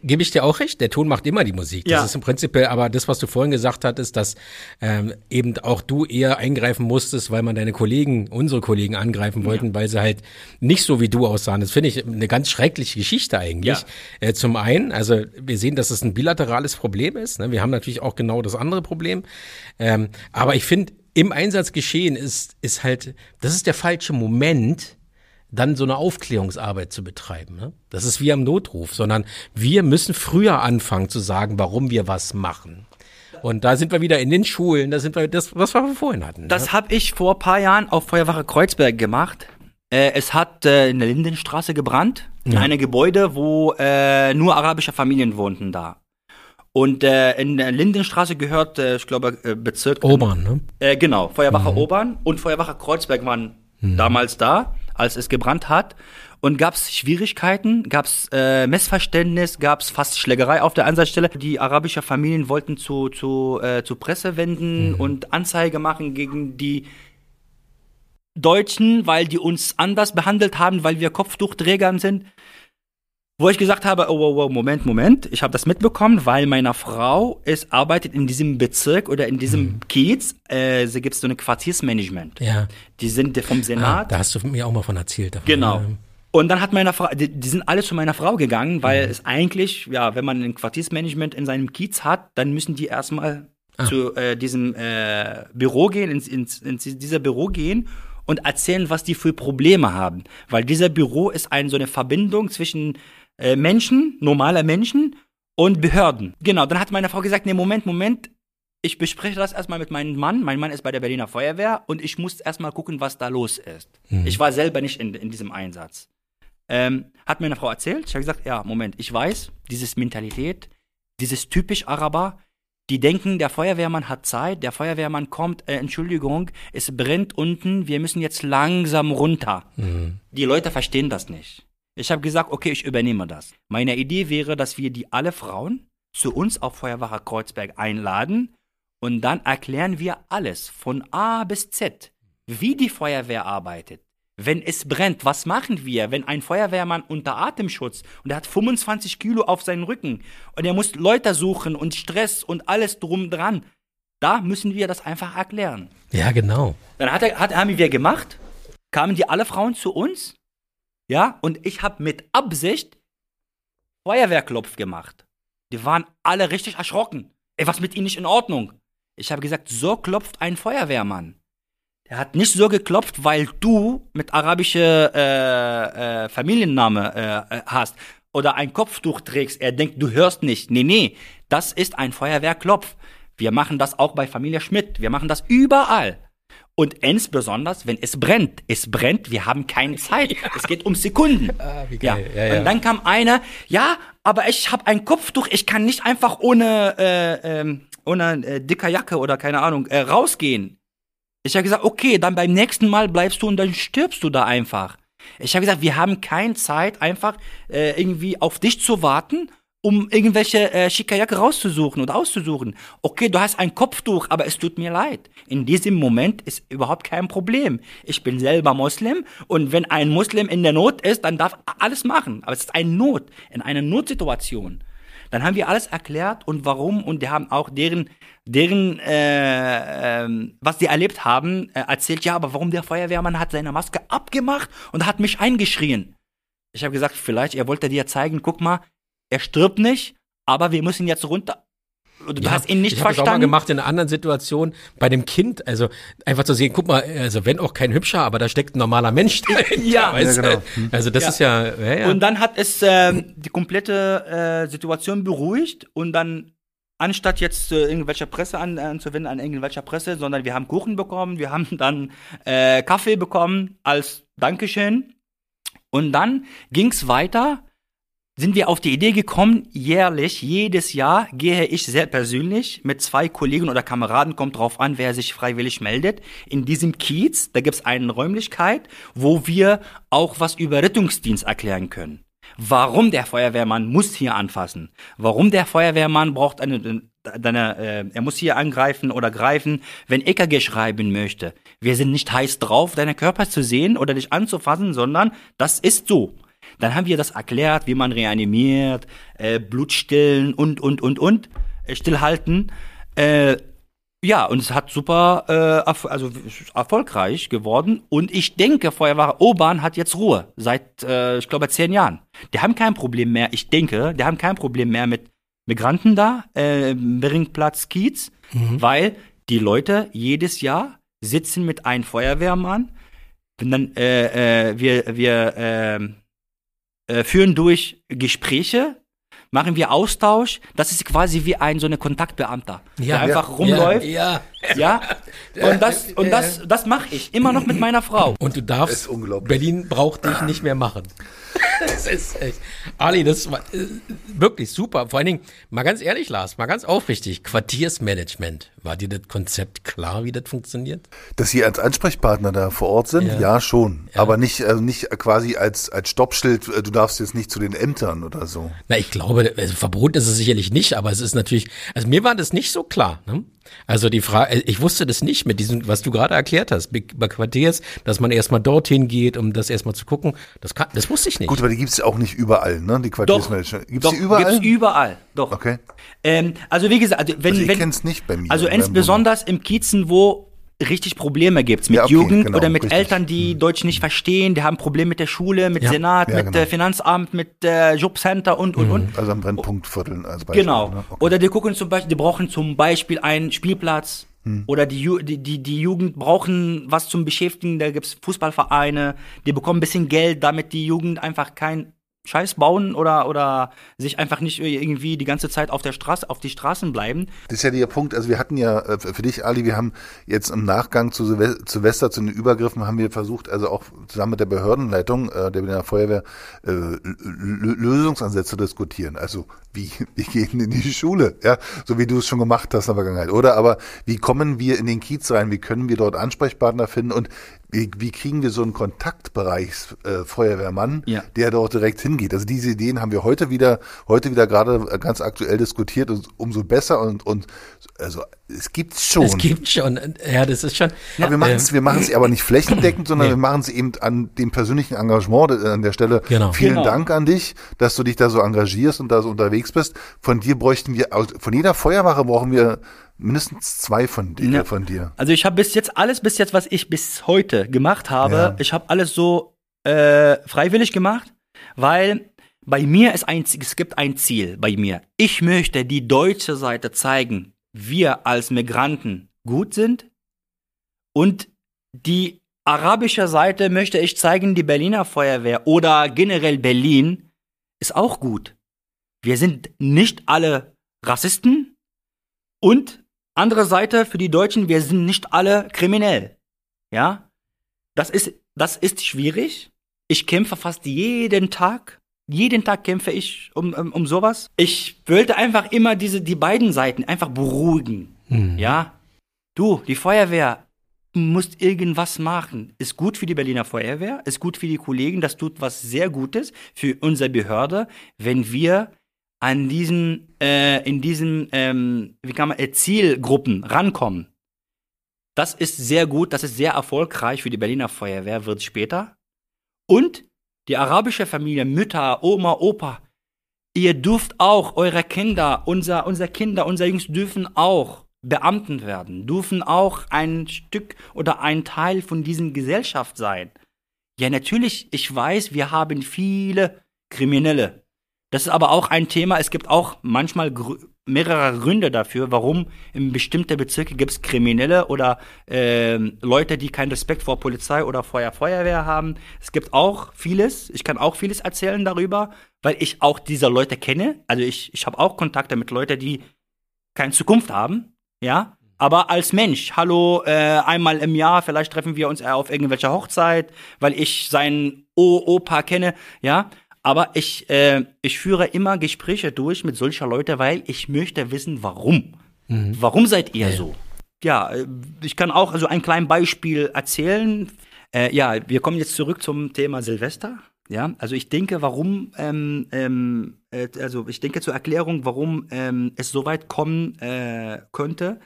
S2: gebe ich dir auch recht, der Ton macht immer die Musik. Das
S4: Ja.
S2: ist im Prinzip aber das, was du vorhin gesagt hattest, dass ähm, eben auch du eher eingreifen musstest, weil man deine Kollegen, unsere Kollegen angreifen wollten, weil sie halt nicht so wie du aussahen. Das finde ich eine ganz schreckliche Geschichte eigentlich.
S4: Ja.
S2: Äh, zum einen, also wir sehen, dass es ein bilaterales Problem ist. Ne? Wir haben natürlich auch genau das andere Problem. Ähm, aber ich finde, im Einsatzgeschehen ist, ist halt, das ist der falsche Moment, dann so eine Aufklärungsarbeit zu betreiben. Ne? Das ist wie am Notruf, sondern wir müssen früher anfangen zu sagen, warum wir was machen. Und da sind wir wieder in den Schulen, da sind wir das, was wir vorhin hatten.
S4: Das
S2: ne?
S4: habe ich vor ein paar Jahren auf Feuerwache Kreuzberg gemacht. Äh, es hat äh, in der Lindenstraße gebrannt, in einem Gebäude, wo äh, nur arabische Familien wohnten da. Und äh, in der Lindenstraße gehört, äh, ich glaube, äh, Bezirk.
S2: Obern, ne?
S4: Äh, genau, Feuerwache
S2: Mhm.
S4: Obern und Feuerwache Kreuzberg waren damals da, als es gebrannt hat. Und gab es Schwierigkeiten, gab es äh, Missverständnis, gab es fast Schlägerei auf der Einsatzstelle. Die arabischen Familien wollten zu, zu, äh, zu Presse wenden und Anzeige machen gegen die Deutschen, weil die uns anders behandelt haben, weil wir Kopftuchträgern sind. Wo ich gesagt habe, oh, oh, oh Moment, Moment, ich habe das mitbekommen, weil meine Frau ist, arbeitet in diesem Bezirk oder in diesem Kiez, äh, da gibt es so ein Quartiersmanagement.
S2: Ja.
S4: Die sind vom
S2: Ah,
S4: Senat.
S2: da hast du mir auch mal von erzählt. Davon,
S4: Genau. Und dann hat meine Frau, die, die sind alle zu meiner Frau gegangen, weil es eigentlich, ja, wenn man ein Quartiersmanagement in seinem Kiez hat, dann müssen die erstmal zu äh, diesem äh, Büro gehen, ins, ins, ins dieser Büro gehen und erzählen, was die für Probleme haben. Weil dieser Büro ist ein, so eine Verbindung zwischen äh, Menschen, normaler Menschen und Behörden. Genau, dann hat meine Frau gesagt, nee, Moment, Moment, ich bespreche das erstmal mit meinem Mann. Mein Mann ist bei der Berliner Feuerwehr und ich muss erstmal gucken, was da los ist. Ich war selber nicht in, in diesem Einsatz. Ähm, hat mir eine Frau erzählt. Ich habe gesagt, ja, Moment, ich weiß, dieses Mentalität, dieses typisch Araber, die denken, der Feuerwehrmann hat Zeit, der Feuerwehrmann kommt, äh, Entschuldigung, es brennt unten, wir müssen jetzt langsam runter. Die Leute verstehen das nicht. Ich habe gesagt, okay, ich übernehme das. Meine Idee wäre, dass wir die alle Frauen zu uns auf Feuerwache Kreuzberg einladen und dann erklären wir alles von A bis Z, wie die Feuerwehr arbeitet, wenn es brennt, was machen wir, wenn ein Feuerwehrmann unter Atemschutz und er hat 25 Kilo auf seinen Rücken und er muss Leute suchen und Stress und alles drum dran. Da müssen wir das einfach erklären.
S2: Ja, genau.
S4: Dann hat er, hat, haben wir gemacht, kamen die alle Frauen zu uns, ja, und ich habe mit Absicht Feuerwehrklopf gemacht. Die waren alle richtig erschrocken. Ey, was mit ihnen nicht in Ordnung? Ich habe gesagt, so klopft ein Feuerwehrmann. Der hat nicht so geklopft, weil du mit arabischer äh, äh, Familienname äh, äh, hast oder ein Kopftuch trägst. Er denkt, du hörst nicht. Nee, nee, das ist ein Feuerwehrklopf. Wir machen das auch bei Familie Schmidt. Wir machen das überall. Und insbesondere, wenn es brennt. Es brennt, wir haben keine Zeit. Es geht um Sekunden.
S2: Ah, wie
S4: ja.
S2: geil. Ja, ja.
S4: Und dann kam einer, ja, aber ich habe ein Kopftuch, ich kann nicht einfach ohne, äh, ähm, ohne äh, dicker Jacke oder keine Ahnung äh, rausgehen. Ich habe gesagt, okay, dann beim nächsten Mal bleibst du und dann stirbst du da einfach. Ich habe gesagt, wir haben keine Zeit, einfach äh, irgendwie auf dich zu warten, um irgendwelche äh, schicke Jacke rauszusuchen und auszusuchen. Okay, du hast ein Kopftuch, aber es tut mir leid. In diesem Moment ist überhaupt kein Problem. Ich bin selber Muslim und wenn ein Muslim in der Not ist, dann darf alles machen. Aber es ist eine Not, in einer Notsituation. Dann haben wir alles erklärt und warum und die haben auch deren, deren äh, ähm, was die erlebt haben, äh, erzählt, ja, aber warum der Feuerwehrmann hat seine Maske abgemacht und hat mich eingeschrien. Ich habe gesagt, vielleicht, er wollte dir zeigen, guck mal, er stirbt nicht, aber wir müssen jetzt runter. Du
S2: Ja,
S4: hast ihn nicht
S2: ich hab das auch mal
S4: verstanden.
S2: gemacht in einer anderen Situation bei dem Kind. Also einfach zu sehen, guck mal, also wenn auch kein hübscher, aber da steckt ein normaler Mensch dahinter.
S4: Ja.
S2: weißt
S3: Ja, genau. Hm.
S2: Also das
S4: Ja.
S2: ist ja, ja, ja.
S4: Und dann hat es ähm, die komplette äh, Situation beruhigt und dann anstatt jetzt äh, irgendwelcher Presse an, anzuwenden an irgendwelcher Presse, sondern wir haben Kuchen bekommen, wir haben dann äh, Kaffee bekommen als Dankeschön und dann ging's weiter. Sind wir auf die Idee gekommen, jährlich, jedes Jahr gehe ich sehr persönlich mit zwei Kollegen oder Kameraden, kommt drauf an, wer sich freiwillig meldet, in diesem Kiez, da gibt's eine Räumlichkeit, wo wir auch was über Rettungsdienst erklären können. Warum der Feuerwehrmann muss hier anfassen? Warum der Feuerwehrmann braucht eine, eine äh, er muss hier angreifen oder greifen, wenn EKG schreiben möchte? Wir sind nicht heiß drauf, deine Körper zu sehen oder dich anzufassen, sondern das ist so. Dann haben wir das erklärt, wie man reanimiert, äh, Blut stillen und, und, und, und, äh, stillhalten. Äh, ja, und es hat super, äh, erf also erfolgreich geworden. Und ich denke, Feuerwehr Obern hat jetzt Ruhe seit, äh, ich glaube, zehn Jahren. Die haben kein Problem mehr. Ich denke, die haben kein Problem mehr mit Migranten da, äh, Beringplatz Kiez, weil die Leute jedes Jahr sitzen mit einem Feuerwehrmann. Und dann, äh, äh, wir, wir, ähm, äh, führen durch Gespräche, machen wir Austausch. Das ist quasi wie ein so eine Kontaktbeamter,
S2: Ja,
S4: der einfach
S2: ja,
S4: rumläuft.
S2: Ja,
S4: Ja. Und das und das das mache ich immer noch mit meiner Frau.
S2: Und du darfst,
S3: ist unglaublich.
S2: Berlin braucht dich nicht mehr machen. Das ist echt. Ali, das war äh, wirklich super. Vor allen Dingen, mal ganz ehrlich, Lars, mal ganz aufrichtig, Quartiersmanagement. War dir das Konzept klar, wie das funktioniert?
S3: Dass Sie als Ansprechpartner da vor Ort sind,
S2: Ja.
S3: ja, schon. Aber nicht, also nicht quasi als, als Stoppschild, äh, du darfst jetzt nicht zu den Ämtern oder so.
S2: Na, ich glaube, also verboten ist es sicherlich nicht, aber es ist natürlich, also mir war das nicht so klar. Ne? Also die Frage, ich wusste das nicht mit diesem, was du gerade erklärt hast, bei Quartiers, dass man erstmal dorthin geht, um das erstmal zu gucken. Das, kann, das wusste ich nicht.
S3: Gut, aber die gibt's auch nicht überall, ne? Die Quartiersmanagement. Gibt's
S4: doch,
S3: die überall?
S4: Gibt's überall. Doch.
S3: Okay.
S4: Ähm, also wie gesagt, also wenn,
S3: Also ich
S4: wenn
S3: kenn's nicht bei mir.
S4: Also insbesondere im Kiezen, wo richtig Probleme gibt's mit
S3: Ja, okay,
S4: Jugend
S3: genau,
S4: oder mit
S3: richtig.
S4: Eltern, die Deutsch nicht verstehen, die haben Probleme mit der Schule, mit
S2: Ja.
S4: Senat,
S3: Ja,
S4: mit
S3: genau.
S4: äh, Finanzamt, mit äh, Jobcenter und und und.
S3: Bund. Also am Brennpunktvierteln als Beispiel.
S4: Genau.
S3: Ne? Okay.
S4: Oder die gucken zum Beispiel, die brauchen zum Beispiel einen Spielplatz.
S3: Hm.
S4: Oder die, Ju die, die, die Jugend brauchen was zum Beschäftigen. Da gibt's Fußballvereine, die bekommen ein bisschen Geld, damit die Jugend einfach kein Scheiß bauen oder, oder sich einfach nicht irgendwie die ganze Zeit auf der Straße, auf die Straßen bleiben.
S3: Das ist ja der Punkt, also wir hatten ja, äh, für dich, Ali, wir haben jetzt im Nachgang zu Silve- Silvester, zu den Übergriffen, haben wir versucht, also auch zusammen mit der Behördenleitung, äh, der Berliner Feuerwehr, äh, Lösungsansätze zu diskutieren. Also, wie, wie gehen in die Schule? Ja, so wie du es schon gemacht hast in der Vergangenheit. Oder aber, wie kommen wir in den Kiez rein? Wie können wir dort Ansprechpartner finden? Und wie, wie kriegen wir so einen Kontaktbereichs äh, Feuerwehrmann,
S4: Ja.
S3: der dort direkt hingeht. Also diese Ideen haben wir heute wieder, heute wieder gerade ganz aktuell diskutiert und umso besser und, und also es gibt's schon.
S2: Es gibt schon, ja, das ist schon.
S3: aber wir machen es,
S2: ähm,
S3: wir machen es aber nicht flächendeckend, sondern
S2: Nee.
S3: wir machen es eben an dem persönlichen Engagement an der Stelle.
S2: Genau.
S3: Vielen
S4: Genau.
S3: Dank an dich, dass du dich da so engagierst und da so unterwegs bist. Von dir bräuchten wir, von jeder Feuerwache brauchen wir mindestens zwei von dir.
S4: Ja.
S3: Von dir.
S4: Also ich habe bis jetzt alles bis jetzt, was ich bis heute gemacht habe,
S3: Ja.
S4: ich habe alles so äh, freiwillig gemacht, weil bei mir ist ein, es gibt ein Ziel bei mir. Ich möchte die deutsche Seite zeigen, wir als Migranten gut sind und die arabische Seite möchte ich zeigen, die Berliner Feuerwehr oder generell Berlin ist auch gut. Wir sind nicht alle Rassisten und andere Seite für die Deutschen, wir sind nicht alle kriminell. Ja? Das ist, das ist schwierig. Ich kämpfe fast jeden Tag. Jeden Tag kämpfe ich um, um, um sowas. Ich wollte einfach immer diese, die beiden Seiten einfach beruhigen. Ja? Du, die Feuerwehr muss irgendwas machen. Ist gut für die Berliner Feuerwehr, ist gut für die Kollegen, das tut was sehr Gutes für unsere Behörde, wenn wir an diesen, äh, in diesen, ähm, wie kann man, äh, Zielgruppen rankommen. Das ist sehr gut, das ist sehr erfolgreich für die Berliner Feuerwehr, wird später. Und die arabische Familie, Mütter, Oma, Opa, ihr dürft auch, eure Kinder, unser, unser Kinder, unser Jungs dürfen auch Beamten werden, dürfen auch ein Stück oder ein Teil von dieser Gesellschaft sein. Ja, natürlich, ich weiß, wir haben viele Kriminelle. Das ist aber auch ein Thema. Es gibt auch manchmal mehrere Gründe dafür, warum in bestimmten Bezirken gibt es Kriminelle oder ähm, Leute, die keinen Respekt vor Polizei oder Feuer Feuerwehr haben. Es gibt auch vieles. Ich kann auch vieles erzählen darüber, weil ich auch diese Leute kenne. Also ich, ich habe auch Kontakte mit Leuten, die keine Zukunft haben, ja. Aber als Mensch, hallo, äh, einmal im Jahr, vielleicht treffen wir uns äh, auf irgendwelcher Hochzeit, weil ich seinen o Opa kenne, ja. Aber ich, äh, ich führe immer Gespräche durch mit solcher Leute, weil ich möchte wissen, warum. Warum seid ihr so? Ja, äh, ich kann auch also ein kleines Beispiel erzählen. Äh, ja, wir kommen jetzt zurück zum Thema Silvester. Ja, also ich denke, warum, ähm, ähm, äh, also ich denke zur Erklärung, warum ähm, es so weit kommen äh, könnte,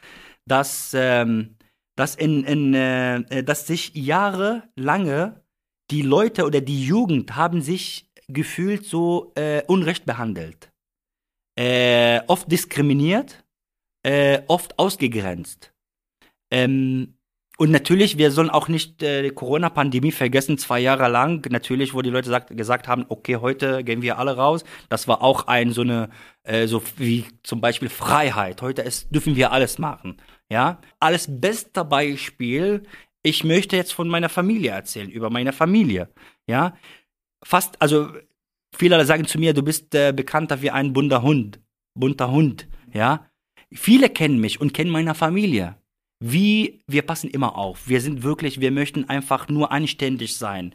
S4: dass, ähm, dass, in, in, äh, äh, dass sich jahrelange die Leute oder die Jugend haben sich gefühlt so äh, unrecht behandelt, äh, oft diskriminiert, äh, oft ausgegrenzt. Ähm, und natürlich, wir sollen auch nicht äh, die Corona-Pandemie vergessen, zwei Jahre lang, natürlich, wo die Leute sagt, gesagt haben, okay, heute gehen wir alle raus. Das war auch ein so eine, äh, so wie zum Beispiel Freiheit. Heute ist, dürfen wir alles machen. Ja, alles beste Beispiel. Ich möchte jetzt von meiner Familie erzählen, über meine Familie. Ja, fast, also viele sagen zu mir, du bist äh, bekannter wie ein bunter Hund, bunter Hund. Ja, viele kennen mich und kennen meine Familie wie wir passen immer auf. Wir sind wirklich, wir möchten einfach nur anständig sein.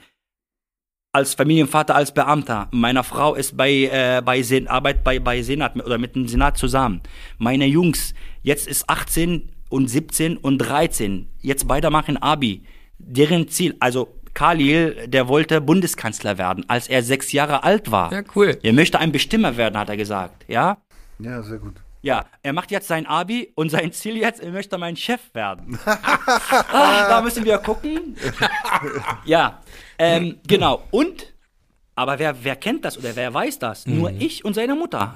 S4: Als Familienvater, als Beamter. Meine Frau ist bei, äh, bei Sen Arbeit bei, bei Senat oder mit dem Senat zusammen. Meine Jungs, jetzt ist 18 und 17 und 13. Jetzt beide machen Abi. Deren Ziel, also Khalil, der wollte Bundeskanzler werden, als er sechs Jahre alt war.
S2: Ja, cool.
S4: Er möchte ein Bestimmer werden, hat er gesagt. Ja,
S3: Ja, sehr gut.
S4: ja, er macht jetzt sein Abi und sein Ziel jetzt, er möchte mein Chef werden. ah, da müssen wir gucken. ja, ähm, genau. Und, aber wer, wer kennt das oder wer weiß das? Nur ich und seine Mutter.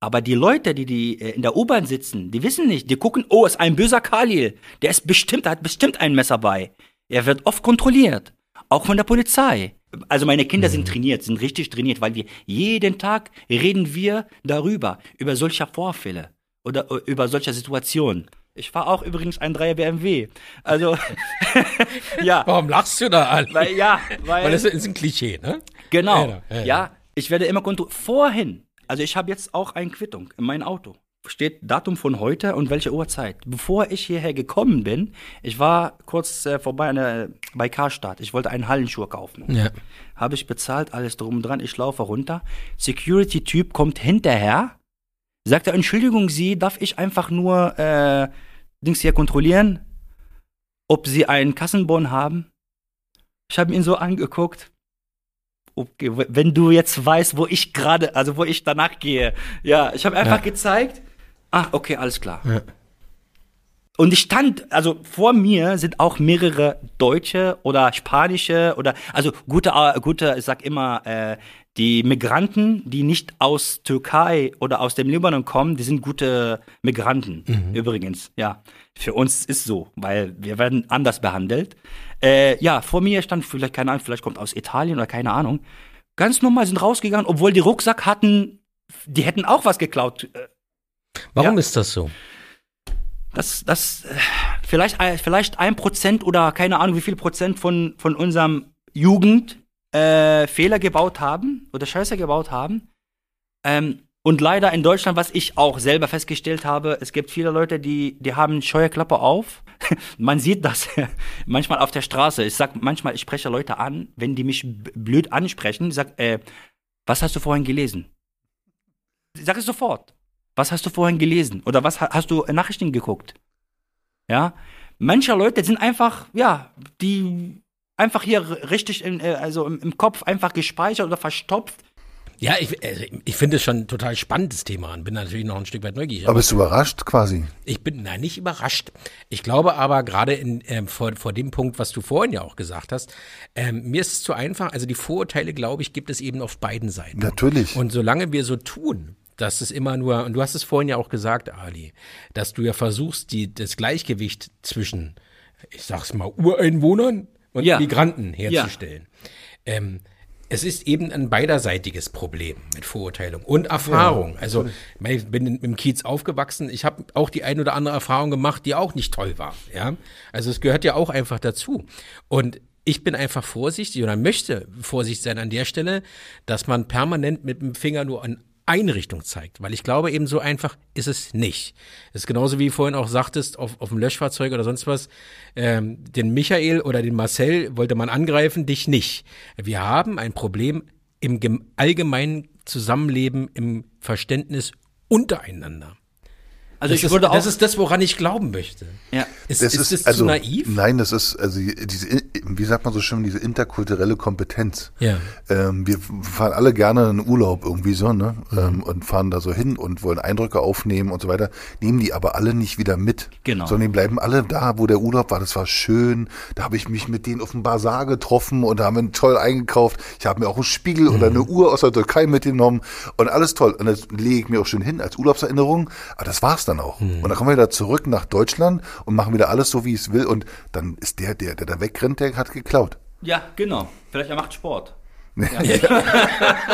S4: Aber die Leute, die, die äh, in der U-Bahn sitzen, die wissen nicht. Die gucken, oh, ist ein böser Khalil. Der ist bestimmt, der hat bestimmt ein Messer bei. Er wird oft kontrolliert. Auch von der Polizei. Also meine Kinder sind trainiert, sind richtig trainiert, weil wir jeden Tag reden wir darüber, über solche Vorfälle oder äh, über solche Situationen. Ich fahre auch übrigens ein 3er BMW. Also, ja,
S2: Warum lachst du da an?
S4: weil, ja, weil,
S2: Weil das ist ein Klischee, ne?
S4: Genau.
S2: Ja, ja,
S4: Ja,
S2: ja.
S4: ich werde immer kontrolliert. Vorhin, also ich habe jetzt auch eine Quittung in meinem Auto. Steht Datum von heute und welche Uhrzeit. Bevor ich hierher gekommen bin, ich war kurz äh, vorbei an der, bei Karstadt. Ich wollte einen Hallenschuh kaufen.
S2: Ja.
S4: Habe ich bezahlt, alles drum und dran. Ich laufe runter. Security-Typ kommt hinterher. Sagt er, Entschuldigung, Sie, darf ich einfach nur äh, Dings hier kontrollieren? ob sie einen Kassenbon haben. Ich habe ihn so angeguckt. Okay, wenn du jetzt weißt, wo ich gerade, also wo ich danach gehe. Ja, ich habe einfach
S2: Ja.
S4: gezeigt. Ah, okay, alles klar.
S2: Ja.
S4: Und ich stand, also vor mir sind auch mehrere deutsche oder spanische oder, also gute, äh, gute, ich sag immer, äh, die Migranten, die nicht aus Türkei oder aus dem Libanon kommen, die sind gute Migranten, übrigens. Ja, für uns ist so, weil wir werden anders behandelt. Äh, ja, vor mir stand vielleicht, keine Ahnung, vielleicht kommt aus Italien oder keine Ahnung. Ganz normal sind rausgegangen, obwohl die Rucksack hatten, die hätten auch was geklaut. Äh,
S2: Warum
S4: Ja.
S2: ist das so?
S4: das, das, äh, vielleicht, äh, vielleicht ein Prozent oder keine Ahnung, wie viel Prozent von, von unserem Jugend äh, Fehler gebaut haben oder Scheiße gebaut haben. Ähm, und leider in Deutschland, was ich auch selber festgestellt habe, es gibt viele Leute, die, die haben Scheuerklappe auf. Man sieht das manchmal auf der Straße. Ich sag manchmal, ich spreche Leute an, wenn die mich blöd ansprechen, ich sag, äh, was hast du vorhin gelesen? Ich sag es sofort. Was hast du vorhin gelesen? Oder was ha- hast du in Nachrichten geguckt? Ja, manche Leute sind einfach, ja, die einfach hier richtig in, äh, also im, Kopf einfach gespeichert oder verstopft.
S2: Ja, ich, also ich finde es schon ein total spannendes Thema und bin natürlich noch ein Stück weit neugierig.
S3: Aber bist du überrascht quasi?
S2: Ich bin nein, nicht überrascht. Ich glaube aber gerade in, ähm, vor, vor dem Punkt, was du vorhin ja auch gesagt hast, ähm, mir ist es zu einfach. Also die Vorurteile, glaube ich, gibt es eben auf beiden Seiten.
S3: Natürlich.
S2: Und solange wir so tun, dass es immer nur, und du hast es vorhin ja auch gesagt, Ali, dass du ja versuchst, die, das Gleichgewicht zwischen, ich sag's mal, Ureinwohnern und
S4: Ja.
S2: Migranten herzustellen. Ähm, es ist eben ein beiderseitiges Problem mit Vorurteilung und Erfahrung. also ich bin in- im Kiez aufgewachsen. Ich habe auch die ein oder andere Erfahrung gemacht, die auch nicht toll war. Ja, also es gehört ja auch einfach dazu. Und ich bin einfach vorsichtig oder möchte vorsichtig sein an der Stelle, dass man permanent mit dem Finger nur an eine Richtung zeigt, weil ich glaube eben so einfach ist es nicht. Es ist genauso wie vorhin auch sagtest, auf, auf dem Löschfahrzeug oder sonst was, ähm, den Michael oder den Marcel wollte man angreifen, dich nicht. Wir haben ein Problem im gem- allgemeinen Zusammenleben, im Verständnis untereinander.
S4: Also
S2: das,
S4: ich
S2: ist,
S4: würde auch,
S2: das ist das, woran ich glauben möchte.
S4: ja,
S2: Ist,
S3: Das
S2: ist, das
S3: also,
S2: zu naiv?
S3: Nein, das ist also die- diese, wie sagt man so schön, diese interkulturelle Kompetenz.
S2: Ja.
S3: Ähm, wir fahren alle gerne in Urlaub irgendwie so, ne? Ähm, und fahren da so hin und wollen Eindrücke aufnehmen und so weiter. Nehmen die aber alle nicht wieder mit.
S4: Genau.
S3: Sondern die bleiben alle da, wo der Urlaub war. Das war schön. Da habe ich mich mit denen auf dem Bazar getroffen und da haben wir toll eingekauft. Ich habe mir auch einen Spiegel oder eine Uhr aus der Türkei mitgenommen und alles toll. Und das lege ich mir auch schön hin als Urlaubserinnerung. Aber das war's dann auch. Und dann kommen wir wieder zurück nach Deutschland und machen wieder alles so, wie es will. Und dann ist der, der, der da wegrennt, der hat geklaut.
S4: ja, genau. Vielleicht er macht Sport.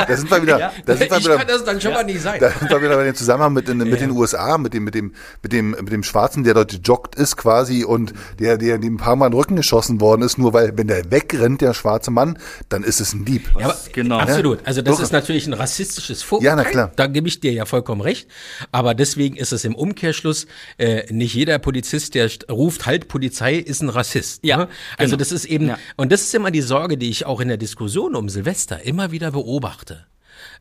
S3: Da sind wir wieder, da sind wir
S2: ich
S3: wieder,
S2: kann das dann schon mal nicht sein.
S3: da sind wir wieder bei dem Zusammenhang mit, den- mit den USA, mit dem, mit dem, mit dem, mit dem Schwarzen, der dort gejoggt ist quasi und der, der dem ein paar Mal in den Rücken geschossen worden ist, nur weil, wenn der wegrennt, der schwarze Mann, dann ist es ein Dieb.
S2: Ja, aber
S4: genau.
S2: Absolut. Also das
S3: Doch.
S2: ist natürlich ein rassistisches Vorurteil.
S3: Ja, na klar.
S2: Da gebe ich dir ja vollkommen recht. Aber deswegen ist es im Umkehrschluss äh, nicht jeder Polizist, der ruft halt Polizei, ist ein Rassist.
S4: Ja,
S2: ne? Also
S4: genau.
S2: das ist eben
S4: Ja.
S2: und das ist immer die Sorge, die ich auch in der Diskussion um Silvester immer wieder beobachte.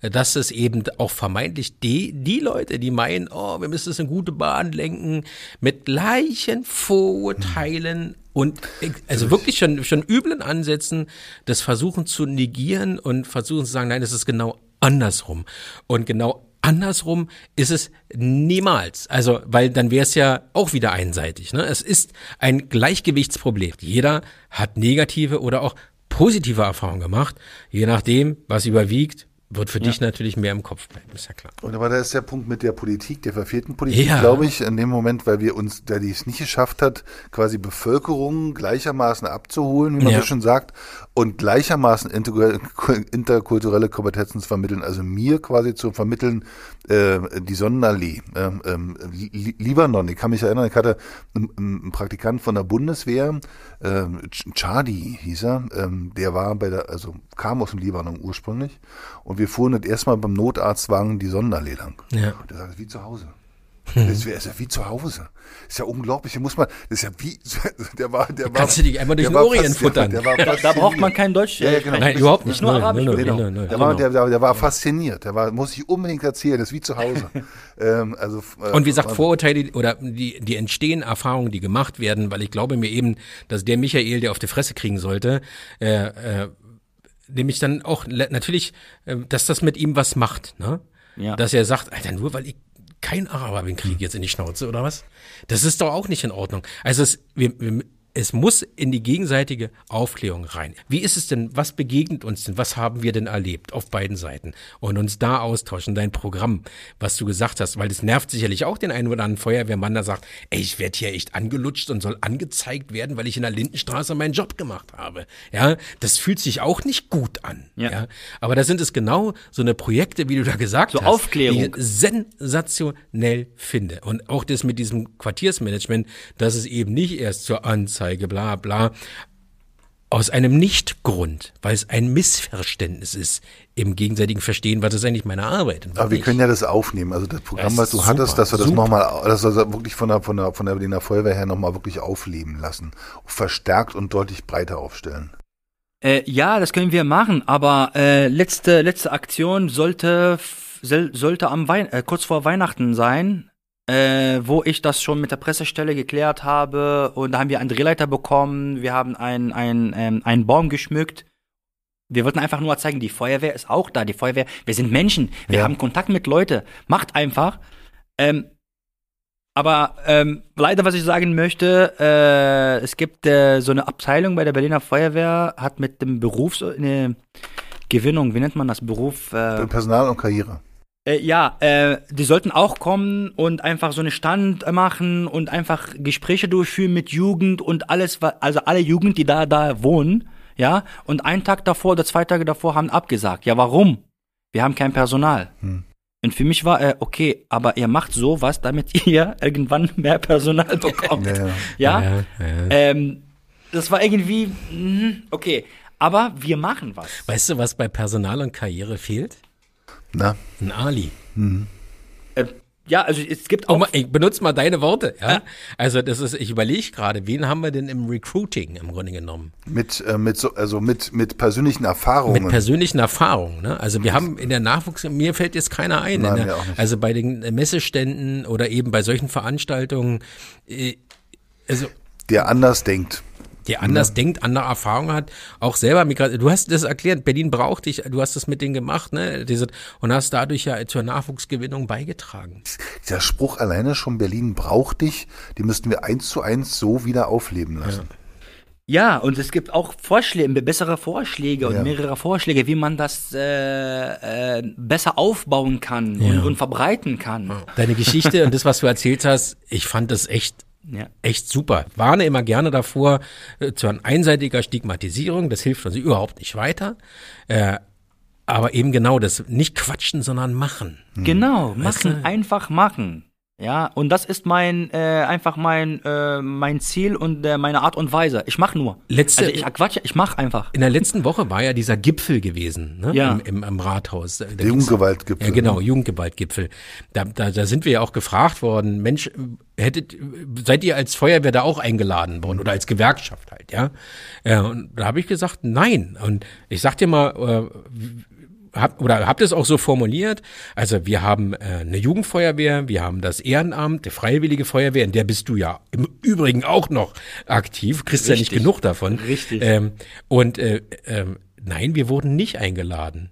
S2: Äh, Dass es eben auch vermeintlich die, die Leute, die meinen, oh, wir müssen es in gute Bahn lenken, mit gleichen Vorurteilen und äh, also wirklich schon, schon üblen Ansätzen, das versuchen zu negieren und versuchen zu sagen, nein, das ist genau andersrum. Und genau andersrum ist es niemals. Also, weil dann wäre es ja auch wieder einseitig. Ne? Es ist ein Gleichgewichtsproblem. Jeder hat negative oder auch positive Erfahrungen gemacht. Je nachdem, was überwiegt, wird für dich natürlich mehr im Kopf bleiben, ist ja klar.
S3: Und aber da ist der Punkt mit der Politik, der verfehlten Politik,
S2: Ja.
S3: glaube ich, in dem Moment, weil wir uns, der die es nicht geschafft hat, quasi Bevölkerung gleichermaßen abzuholen, wie man
S2: Ja.
S3: so schon sagt, und gleichermaßen interkulturelle, Kompetenzen zu vermitteln, also mir quasi zu vermitteln, äh, die Sonnenallee, ähm, Li- Libanon, ich kann mich erinnern, ich hatte einen, einen Praktikant von der Bundeswehr, Ch- Chadi hieß er, ähm, der war bei der, also kam aus dem Libanon ursprünglich und wir fuhren das erstmal beim Notarztwagen die lang.
S2: Ja.
S3: Und der sagt, wie zu Hause. Das ist ja wie zu Hause. Das ist ja unglaublich. Hier muss man, das ist ja wie, der war, der war.
S2: Kannst du dich einmal durch den
S3: war
S2: Orient
S3: fast-
S2: futtern?
S3: Der, der war
S4: Da, da braucht man
S3: fasziniert.
S4: kein Deutsch.
S3: Ja, ja, genau.
S2: Nein, überhaupt nicht.
S4: nur Arabisch.
S3: Genau. Der, war,
S2: genau.
S3: der, der, war fasziniert. Der war, muss ich unbedingt erzählen. Das ist wie zu Hause. ähm, also, äh,
S2: Und wie gesagt. Vorurteile oder die, die entstehen Erfahrungen, die gemacht werden, weil ich glaube mir eben, dass der Michael, der auf die Fresse kriegen sollte, äh, äh, nämlich dann auch natürlich, äh, dass das mit ihm was macht, ne?
S4: Ja.
S2: Dass er sagt, Alter, nur weil ich kein Araber bin, kriege ich jetzt in die Schnauze oder was? Das ist doch auch nicht in Ordnung. Also es, wir, wir, es muss in die gegenseitige Aufklärung rein. Wie ist es denn, was begegnet uns denn, was haben wir denn erlebt auf beiden Seiten und uns da austauschen, dein Programm, was du gesagt hast, weil das nervt sicherlich auch den einen oder anderen Feuerwehrmann, der sagt, ey, ich werde hier echt angelutscht und soll angezeigt werden, weil ich in der Lindenstraße meinen Job gemacht habe. Ja, das fühlt sich auch nicht gut an.
S4: Ja.
S2: Ja, aber da sind es genau so eine Projekte, wie du da gesagt
S4: So
S2: hast,
S4: Aufklärung.
S2: die ich sensationell finde. Und auch das mit diesem Quartiersmanagement, dass es eben nicht erst zur Anzeige, bla bla, aus einem Nichtgrund, weil es ein Missverständnis ist im gegenseitigen Verstehen, was ist eigentlich meine Arbeit.
S3: Aber wir
S2: nicht.
S3: können ja das aufnehmen. Also das Programm,
S2: Das
S3: was du
S2: ist
S3: hattest,
S2: super,
S3: dass wir das
S2: super.
S3: nochmal, dass wir das wirklich von der, von der, von der Berliner Feuerwehr her nochmal wirklich aufleben lassen. Verstärkt und deutlich breiter aufstellen.
S4: Äh, ja, das können wir machen, aber äh, letzte letzte Aktion sollte sollte am Wein äh, kurz vor Weihnachten sein, äh, wo ich das schon mit der Pressestelle geklärt habe und da haben wir einen Drehleiter bekommen, wir haben einen ein, ähm, einen Baum geschmückt. Wir wollten einfach nur zeigen, die Feuerwehr ist auch da. Die Feuerwehr, wir sind Menschen, wir
S3: Ja.
S4: haben Kontakt mit Leute. Macht einfach. Ähm, aber ähm, leider, was ich sagen möchte, äh, es gibt äh, so eine Abteilung bei der Berliner Feuerwehr, hat mit dem Berufs eine Gewinnung, wie nennt man das Beruf? Äh,
S3: Personal und Karriere.
S4: Äh, ja, äh, die sollten auch kommen und einfach so einen Stand machen und einfach Gespräche durchführen mit Jugend und alles, also alle Jugend, die da da wohnen, ja. Und einen Tag davor oder zwei Tage davor haben abgesagt. Ja, warum? Wir haben kein Personal.
S3: Hm.
S4: Und für mich war, äh, okay, aber ihr macht sowas, damit ihr irgendwann mehr Personal bekommt.
S3: Ja, ja.
S4: Ja.
S2: Ja.
S4: Ähm, das war irgendwie, mhm, okay. Aber wir machen was.
S2: Weißt du, was bei Personal und Karriere fehlt?
S3: Na,
S2: Ein Ali.
S4: Äh, ja, also es gibt
S2: Oh,
S4: auch
S2: mal, ich benutze mal deine Worte. Ja?
S4: Ja.
S2: Also das ist, ich überlege gerade, wen haben wir denn im Recruiting im Grunde genommen?
S3: mit, äh, mit so, also mit, mit persönlichen Erfahrungen.
S2: Mit persönlichen Erfahrungen. Ne? Also wir haben in der Nachwuchs, mir fällt jetzt keiner ein.
S3: Nein,
S2: in der,
S3: mir auch nicht.
S2: Also bei den Messeständen oder eben bei solchen Veranstaltungen, äh, also
S3: der anders denkt.
S2: Der anders denkt, andere Erfahrungen hat, auch selber Migration. Du hast das erklärt, Berlin braucht dich, du hast das mit denen gemacht, ne? Diese, und hast dadurch ja zur Nachwuchsgewinnung beigetragen.
S3: Dieser Spruch alleine schon Berlin braucht dich, die müssten wir eins zu eins so wieder aufleben lassen.
S4: Ja, und es gibt auch Vorschläge, bessere Vorschläge und
S3: Ja.
S4: mehrere Vorschläge, wie man das äh, äh, besser aufbauen kann und,
S2: Ja.
S4: und verbreiten kann.
S2: Deine Geschichte und das, was du erzählt hast, ich fand das echt
S4: Ja.
S2: echt super. Warne immer gerne davor äh, zu einer einseitiger Stigmatisierung. Das hilft uns überhaupt nicht weiter. Äh, aber eben genau das, nicht quatschen, sondern machen.
S4: Genau,
S2: Weißt
S4: machen,
S2: du?
S4: einfach machen. Ja, und das ist mein äh, einfach mein äh, mein Ziel und äh, meine Art und Weise. Ich mach nur.
S2: Letzte-
S4: also ich quatsche, ich mach einfach.
S2: In der letzten Woche war ja dieser Gipfel gewesen, ne?
S4: Ja.
S2: Im, im, im Rathaus.
S3: Der Jugendgewaltgipfel.
S2: Ja, genau, Jugendgewaltgipfel. Da, da, da sind wir ja auch gefragt worden, Mensch, hättet, seid ihr als Feuerwehr da auch eingeladen worden oder als Gewerkschaft halt, ja? Äh, und da habe ich gesagt, nein. Und ich sag dir mal, äh, hab, oder habt ihr es auch so formuliert? Also wir haben äh, eine Jugendfeuerwehr, wir haben das Ehrenamt, die Freiwillige Feuerwehr, in der bist du ja im Übrigen auch noch aktiv, kriegst ja nicht
S4: Richtig.
S2: genug davon.
S4: Richtig.
S2: Ähm, und äh, ähm, nein, wir wurden nicht eingeladen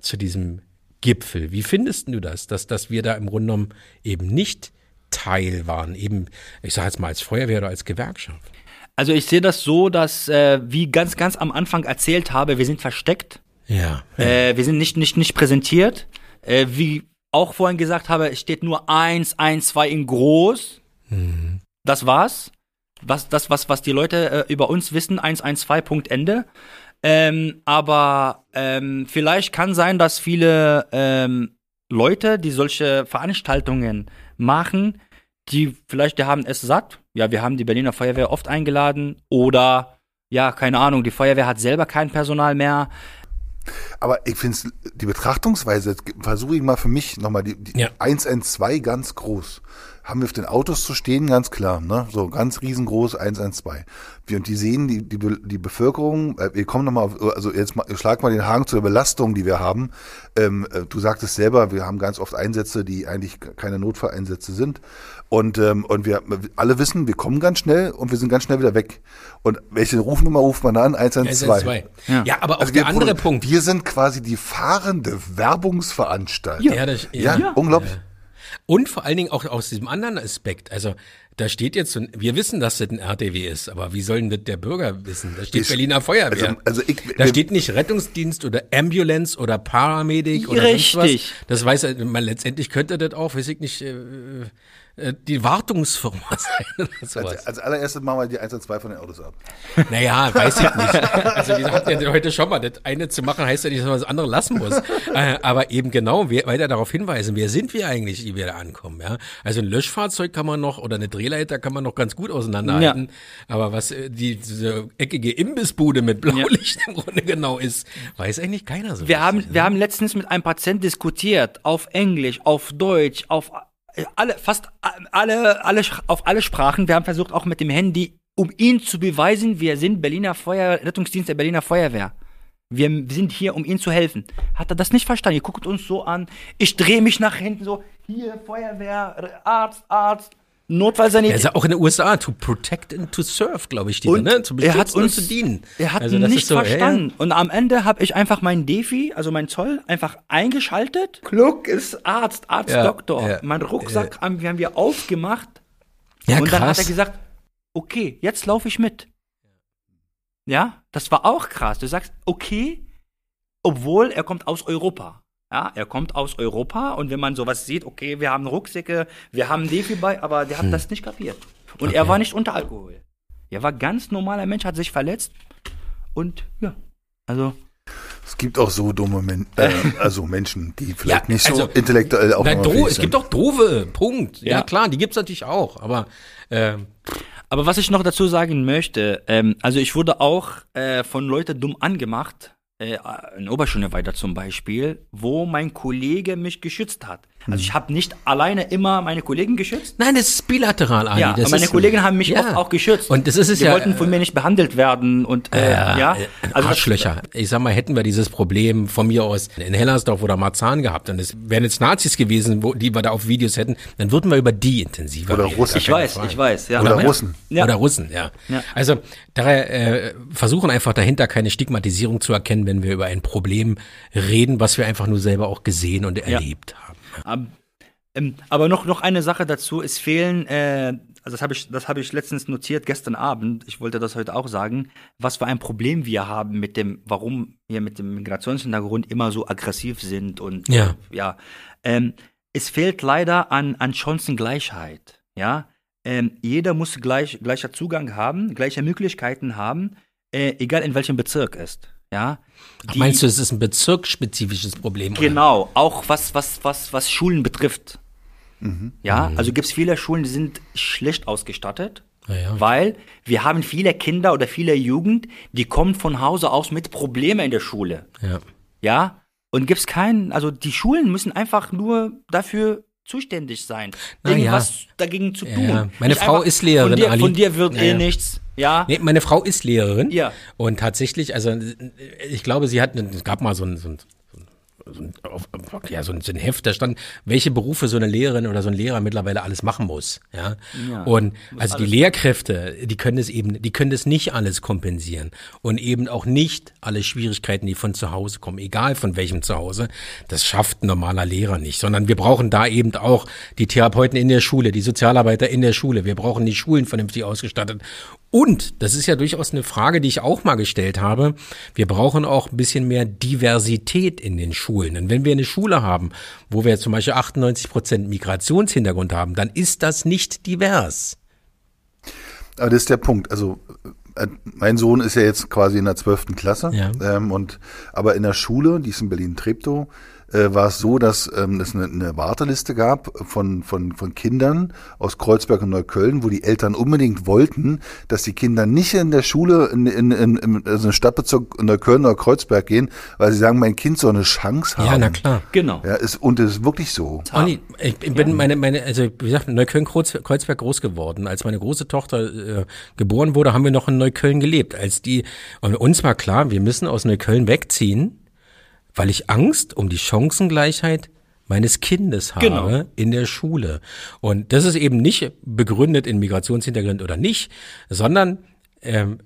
S2: zu diesem Gipfel. Wie findest du das, dass, dass wir da im Grunde genommen eben nicht Teil waren, eben, ich sage jetzt mal als Feuerwehr oder als Gewerkschaft?
S4: Also ich sehe das so, dass äh, wie ganz ganz am Anfang erzählt habe, wir sind versteckt.
S2: Ja.
S4: Äh, wir sind nicht, nicht, nicht präsentiert. Äh, wie auch vorhin gesagt habe, es steht nur eins, eins, zwei in groß. Das war's. Was, das, was, was die Leute äh, über uns wissen, 112 Punkt Ende. Ähm, aber ähm, vielleicht kann sein, dass viele ähm, Leute, die solche Veranstaltungen machen, die vielleicht, die haben es satt. Ja, wir haben die Berliner Feuerwehr oft eingeladen. Oder, ja, keine Ahnung, die Feuerwehr hat selber kein Personal mehr.
S3: Aber ich finde die Betrachtungsweise, versuche ich mal für mich nochmal die, die
S2: Ja.
S3: 112 ganz groß. Haben wir auf den Autos zu stehen, ganz klar, ne? So ganz riesengroß 112. Wir, und die sehen die, die, die Bevölkerung, äh, wir kommen nochmal auf, also jetzt mal, schlag mal den Haken zu der Belastung, die wir haben. Ähm, äh, du sagtest selber, wir haben ganz oft Einsätze, die eigentlich keine Notfalleinsätze sind. Und, ähm, und wir alle wissen, wir kommen ganz schnell und wir sind ganz schnell wieder weg. Und welche Rufnummer ruft man an? 112.
S2: 112. Ja. aber auch
S3: Also
S2: der
S3: wir
S2: andere Punkt.
S3: Wir sind quasi die fahrende Werbungsveranstaltung.
S2: Ja, das-
S3: ja,
S2: ja.
S3: unglaublich.
S2: Und vor allen Dingen auch aus diesem anderen Aspekt. Also da steht jetzt, so ein- wir wissen, dass das ein RTW ist, aber wie soll denn das der Bürger wissen? Da steht
S3: Ich-
S2: Berliner Feuerwehr.
S3: also- also ich-
S2: da steht nicht Rettungsdienst oder Ambulance oder Paramedic oder sonst
S4: Richtig.
S2: was. Das weiß er, man letztendlich könnte das auch, weiß ich nicht, äh, die Wartungsfirma sein.
S3: Als, als allererstes machen wir die 112 von den Autos ab.
S2: Naja, weiß ich nicht. Also wir hatten ja heute schon mal, das eine zu machen heißt ja nicht, dass man das andere lassen muss. Äh, aber eben genau, weiter darauf hinweisen, wer sind wir eigentlich, die wir da ankommen, ja? Also ein Löschfahrzeug kann man noch oder eine Drehleiter kann man noch ganz gut auseinanderhalten. Aber was äh, die diese eckige Imbissbude mit Blaulicht im Grunde genau ist, weiß eigentlich keiner so.
S4: Wir haben,
S2: ne?
S4: wir haben letztens mit einem Patienten diskutiert, auf Englisch, auf Deutsch, auf äh, alle, fast alle, alle, auf alle Sprachen. Wir haben versucht, auch mit dem Handy, um ihn zu beweisen, wir sind Berliner Feuer, Rettungsdienst der Berliner Feuerwehr. Wir sind hier, um ihm zu helfen. Hat er das nicht verstanden? Ihr guckt uns so an. Ich drehe mich nach hinten so. Hier, Feuerwehr, Arzt, Arzt,
S2: Er
S4: Notfallsanität.
S2: ist ja auch in den USA, to protect and to serve, glaube ich, da,
S4: Und
S2: ne? Zu
S4: er hat uns
S2: zu dienen.
S4: Er hat
S2: Also
S4: nicht
S2: so, ja, ja.
S4: verstanden. Und am Ende habe ich einfach meinen Defi, also mein Zoll, einfach eingeschaltet. Kluck ist Arzt, Arzt,
S2: Ja,
S4: Doktor. mein Rucksack haben, wir haben wir aufgemacht.
S2: Ja,
S4: und dann hat
S2: krass.
S4: er gesagt, okay, jetzt laufe ich mit. Ja, das war auch krass. Du sagst, okay, obwohl er kommt aus Europa. Ja, er kommt aus Europa und wenn man sowas sieht, okay, wir haben Rucksäcke, wir haben Defi bei, aber der hat das nicht kapiert. Und er
S2: Okay.
S4: war nicht unter Alkohol. Er war ganz normaler Mensch, hat sich verletzt und ja, also
S3: Es gibt auch so dumme Men äh, also Menschen, die vielleicht
S2: Ja,
S3: nicht so
S2: also,
S3: intellektuell
S2: Na,
S3: aufnahmefähig
S2: doof, es
S3: sind.
S2: gibt auch doofe, Punkt. Ja,
S4: Ja.
S2: klar, die gibt's natürlich auch, aber äh,
S4: Aber was ich noch dazu sagen möchte, ähm, also ich wurde auch äh, von Leuten dumm angemacht, in Oberschule weiter zum Beispiel, wo mein Kollege mich geschützt hat. Also ich habe nicht alleine immer meine Kollegen geschützt.
S2: Nein, das ist bilateral, Ali.
S4: Ja,
S2: das
S4: aber meine
S2: ist,
S4: Kollegen haben mich
S2: ja.
S4: oft auch geschützt.
S2: Und das ist es
S4: Die
S2: ja.
S4: wollten von mir nicht behandelt werden und äh, ja,
S2: äh,
S4: also das-
S2: Arschlöcher. Ich sag mal, hätten wir dieses Problem von mir aus in Hellersdorf oder Marzahn gehabt und es wären jetzt Nazis gewesen, wo, die wir da auf Videos hätten, dann würden wir über die intensiver
S3: Oder
S2: reden.
S3: Russen.
S4: Ich weiß,
S2: Frage.
S4: ich weiß, ja.
S3: Oder
S2: Ja.
S3: Russen.
S4: Ja.
S2: Oder Russen, ja.
S4: Ja.
S2: Also daher äh, versuchen einfach dahinter keine Stigmatisierung zu erkennen, wenn wir über ein Problem reden, was wir einfach nur selber auch gesehen und erlebt haben.
S4: Ab- ähm, aber noch, noch eine Sache dazu, es fehlen, äh, also das habe ich, das habe ich letztens notiert gestern Abend, ich wollte das heute auch sagen, was für ein Problem wir haben mit dem, warum wir mit dem Migrationshintergrund immer so aggressiv sind und
S2: Ja.
S4: ja. Ähm, es fehlt leider an, an Chancengleichheit, ja. Ähm, jeder muss gleich, gleicher Zugang haben, gleiche Möglichkeiten haben, äh, egal in welchem Bezirk ist, ja.
S2: Ach, meinst du, es ist ein bezirksspezifisches Problem? oder?
S4: Genau, auch was, was, was, was Schulen betrifft. Ja,
S2: Mhm.
S4: also gibt es viele Schulen, die sind schlecht ausgestattet,
S2: Ja, ja.
S4: weil wir haben viele Kinder oder viele Jugend, die kommen von Hause aus mit Problemen in der Schule.
S2: Ja.
S4: Ja, und gibt es keinen, also die Schulen müssen einfach nur dafür zuständig sein,
S2: Na
S4: irgendwas dagegen zu tun.
S2: Meine
S4: Nicht
S2: Frau ist Lehrerin,
S4: Von dir,
S2: Ali.
S4: von dir wird eh nichts. Ja,
S2: Nee, meine Frau ist Lehrerin.
S4: Ja.
S2: Und tatsächlich, also ich glaube, sie hat, es gab mal so ein, so ein so ein, ja, so ein, so ein Heft, da stand, welche Berufe so eine Lehrerin oder so ein Lehrer mittlerweile alles machen muss. Ja.
S4: Ja,
S2: und also die Lehrkräfte, die können es eben, die können das nicht alles kompensieren. Und eben auch nicht alle Schwierigkeiten, die von zu Hause kommen, egal von welchem Zuhause. Das schafft ein normaler Lehrer nicht. Sondern wir brauchen da eben auch die Therapeuten in der Schule, die Sozialarbeiter in der Schule. Wir brauchen die Schulen vernünftig ausgestattet. Und, das ist ja durchaus eine Frage, die ich auch mal gestellt habe, wir brauchen auch ein bisschen mehr Diversität in den Schulen. Und wenn wir eine Schule haben, wo wir zum Beispiel 98 Prozent Migrationshintergrund haben, dann ist das nicht divers.
S3: Aber das ist der Punkt. Also äh, mein Sohn ist ja jetzt quasi in der zwölften Klasse.
S2: Ja.
S3: Ähm, und, aber in der Schule, die ist in Berlin-Treptow, äh, war es so, dass ähm, es eine, eine Warteliste gab von, von, von Kindern aus Kreuzberg und Neukölln, wo die Eltern unbedingt wollten, dass die Kinder nicht in der Schule in, in, in, in also in Stadtbezirk Neukölln oder Kreuzberg gehen, weil sie sagen, mein Kind soll eine Chance haben.
S2: Ja, na klar.
S4: Genau.
S3: Ja, ist, und es ist wirklich so.
S2: Olli, ich bin meine, meine, also wie gesagt, in Neukölln-Kreuzberg groß geworden. Als meine große Tochter äh, geboren wurde, haben wir noch in Neukölln gelebt. Als die, und uns war klar, wir müssen aus Neukölln wegziehen, weil ich Angst um die Chancengleichheit meines Kindes habe
S4: Genau.
S2: in der Schule. Und das ist eben nicht begründet in Migrationshintergrund oder nicht, sondern ähm,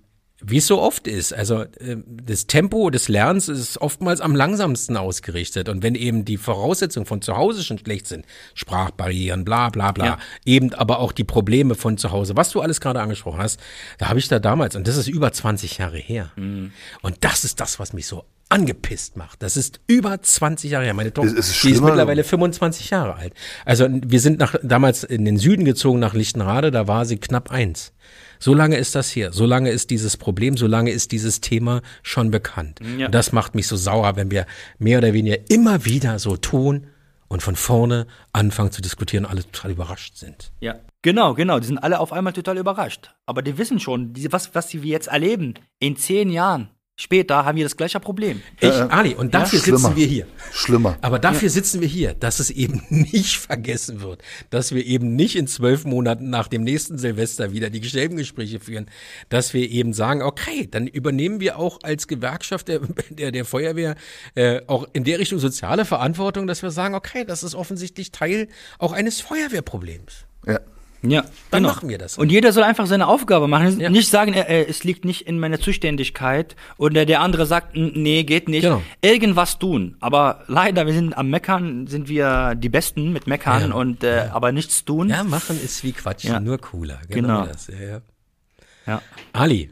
S2: wie es so oft ist, also ähm, das Tempo des Lernens ist oftmals am langsamsten ausgerichtet. Und wenn eben die Voraussetzungen von zu Hause schon schlecht sind, Sprachbarrieren, bla bla bla,
S4: Ja.
S2: eben aber auch die Probleme von zu Hause, was du alles gerade angesprochen hast, da habe ich da damals, und das ist über 20 Jahre her.
S3: Mhm.
S2: Und das ist das, was mich so angepisst macht. Das ist über 20 Jahre her. Meine Tochter,
S3: Es ist
S2: die ist mittlerweile 25 Jahre alt. Also wir sind nach, damals in den Süden gezogen, nach Lichtenrade, da war sie knapp eins. So lange ist das hier. So lange ist dieses Problem, so lange ist dieses Thema schon bekannt.
S4: Ja.
S2: Und das macht mich so sauer, wenn wir mehr oder weniger immer wieder so tun und von vorne anfangen zu diskutieren und alle total überrascht sind.
S4: Ja. Genau, genau. Die sind alle auf einmal total überrascht. Aber die wissen schon, die, was, was sie jetzt erleben, in zehn Jahren später haben wir das gleiche Problem.
S2: Ich, Ali, und dafür
S3: schlimmer.
S2: sitzen wir hier.
S3: Schlimmer.
S2: Aber dafür sitzen wir hier, dass es eben nicht vergessen wird, dass wir eben nicht in zwölf Monaten nach dem nächsten Silvester wieder die Gespräche führen, dass wir eben sagen, okay, dann übernehmen wir auch als Gewerkschaft der, der, der Feuerwehr äh, auch in der Richtung soziale Verantwortung, dass wir sagen, okay, das ist offensichtlich Teil auch eines Feuerwehrproblems.
S3: Ja.
S4: Ja,
S2: Dann machen wir das.
S4: Und jeder soll einfach seine Aufgabe machen.
S2: Ja.
S4: Nicht sagen, äh, es liegt nicht in meiner Zuständigkeit oder der andere sagt, "N- nee, geht nicht.
S2: Genau.
S4: Irgendwas tun. Aber leider, wir sind am Meckern, sind wir die Besten mit Meckern
S2: Ja.
S4: und äh, aber nichts tun.
S2: Ja, machen ist wie Quatsch,
S4: Ja.
S2: nur cooler. Genau,
S4: Genau.
S2: das. Ja, ja.
S4: Ja.
S2: Ali,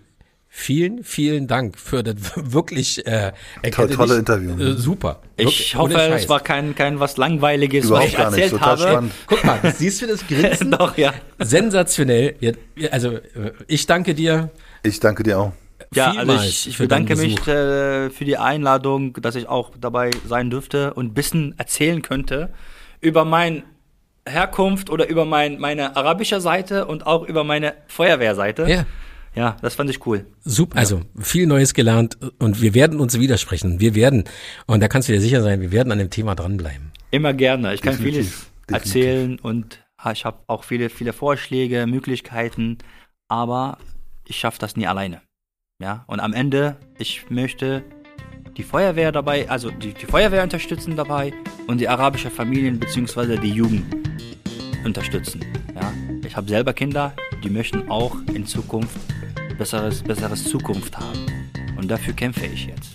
S2: vielen, vielen Dank für das wirklich äh,
S3: Toll- tolle Interview.
S2: Äh, super.
S4: Ich
S2: Wirklich,
S4: hoffe, es war kein, kein was Langweiliges,
S3: Überhaupt
S4: was ich
S3: gar nicht,
S4: erzählt
S3: total
S4: habe.
S3: spannend.
S2: Guck mal, siehst du das Grinsen?
S4: Doch, ja.
S2: Sensationell. Also, äh, ich danke dir.
S3: Ich danke dir auch.
S4: Ja, also ich, ich bedanke mich äh, für die Einladung, dass ich auch dabei sein dürfte und ein bisschen erzählen könnte über meine Herkunft oder über mein, meine arabische Seite und auch über meine Feuerwehrseite.
S2: Ja.
S4: Ja, das fand ich cool.
S2: Super, also viel Neues gelernt und wir werden uns widersprechen. Wir werden, und da kannst du dir sicher sein, wir werden an dem Thema dranbleiben.
S4: Immer gerne. Ich kann
S3: Definitiv,
S4: vieles
S3: definitiv.
S4: erzählen und ich habe auch viele, viele Vorschläge, Möglichkeiten, aber ich schaffe das nie alleine. Ja, und am Ende, ich möchte die Feuerwehr dabei, also die, die Feuerwehr unterstützen dabei und die arabische Familien bzw. die Jugend unterstützen. Ja, ich habe selber Kinder, die möchten auch in Zukunft besseres, besseres Zukunft haben. Und dafür kämpfe ich jetzt.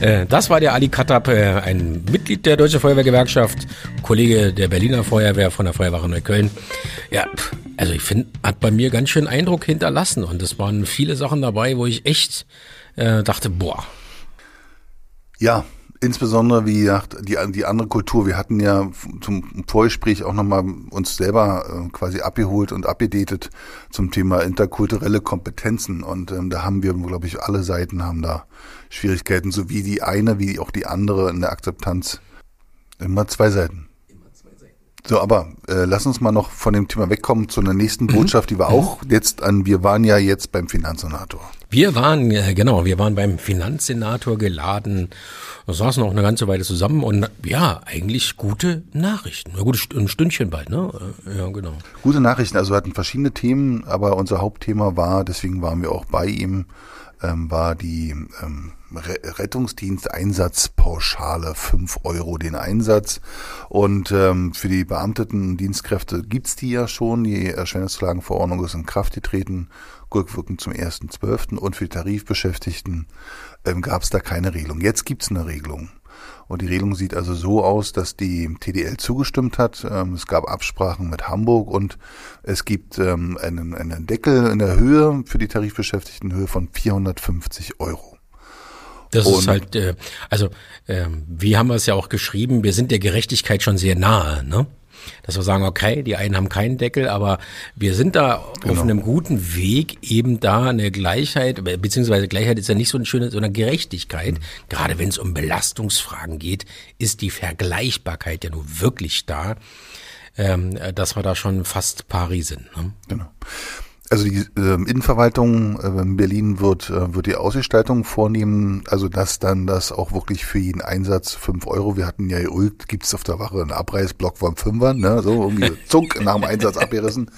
S2: Äh, das war der Ali Kattab, äh, ein Mitglied der Deutschen Feuerwehrgewerkschaft, Kollege der Berliner Feuerwehr von der Feuerwache Neukölln. Ja, also ich finde, hat bei mir ganz schön Eindruck hinterlassen und es waren viele Sachen dabei, wo ich echt äh, dachte, boah,
S3: Ja, insbesondere wie gesagt, die, die andere Kultur. Wir hatten ja zum Vorgespräch auch nochmal uns selber äh, quasi abgeholt und abgedatet zum Thema interkulturelle Kompetenzen. Und ähm, da haben wir, glaube ich, alle Seiten haben da Schwierigkeiten, sowie die eine wie auch die andere in der Akzeptanz. Immer zwei Seiten. So, aber äh, lass uns mal noch von dem Thema wegkommen zu einer nächsten Botschaft, die wir auch jetzt an, wir waren ja jetzt beim Finanzsenator.
S2: Wir waren, äh, genau, wir waren beim Finanzsenator geladen, saßen auch eine ganze Weile zusammen und ja, eigentlich gute Nachrichten. Ja, gut, ein Stündchen bald, ne? Äh, Ja, genau.
S3: Gute Nachrichten, also wir hatten verschiedene Themen, aber unser Hauptthema war, deswegen waren wir auch bei ihm, ähm, war die ähm, Rettungsdiensteinsatzpauschale, 5 Euro den Einsatz. Und ähm, für die beamteten Dienstkräfte gibt's die ja schon. Die Erscheinungsklagenverordnung ist in Kraft getreten, rückwirkend zum 1.12. Und für die Tarifbeschäftigten ähm, gab's da keine Regelung. Jetzt gibt's eine Regelung. Und die Regelung sieht also so aus, dass die TDL zugestimmt hat. Ähm, es gab Absprachen mit Hamburg und es gibt ähm, einen, einen Deckel in der Höhe für die Tarifbeschäftigten Höhe von 450 Euro.
S2: Das
S3: Und-
S2: ist halt, äh, also, ähm, wie haben wir es ja auch geschrieben, wir sind der Gerechtigkeit schon sehr nahe, ne? dass wir sagen, okay, die einen haben keinen Deckel, aber wir sind da
S3: Genau.
S2: auf einem guten Weg, eben da eine Gleichheit, beziehungsweise Gleichheit ist ja nicht so eine schöne, sondern Gerechtigkeit.
S3: Mhm.
S2: Gerade wenn es um Belastungsfragen geht, ist die Vergleichbarkeit ja nun wirklich da, ähm, dass wir da schon fast pari sind. Ne?
S3: Genau. Also die ähm, Innenverwaltung äh, in Berlin wird, äh, wird die Ausgestaltung vornehmen, also dass dann das auch wirklich für jeden Einsatz fünf Euro, wir hatten ja geübt, gibt's auf der Wache einen Abreißblock von Fünfern, ne, so irgendwie zuck nach dem Einsatz abgerissen.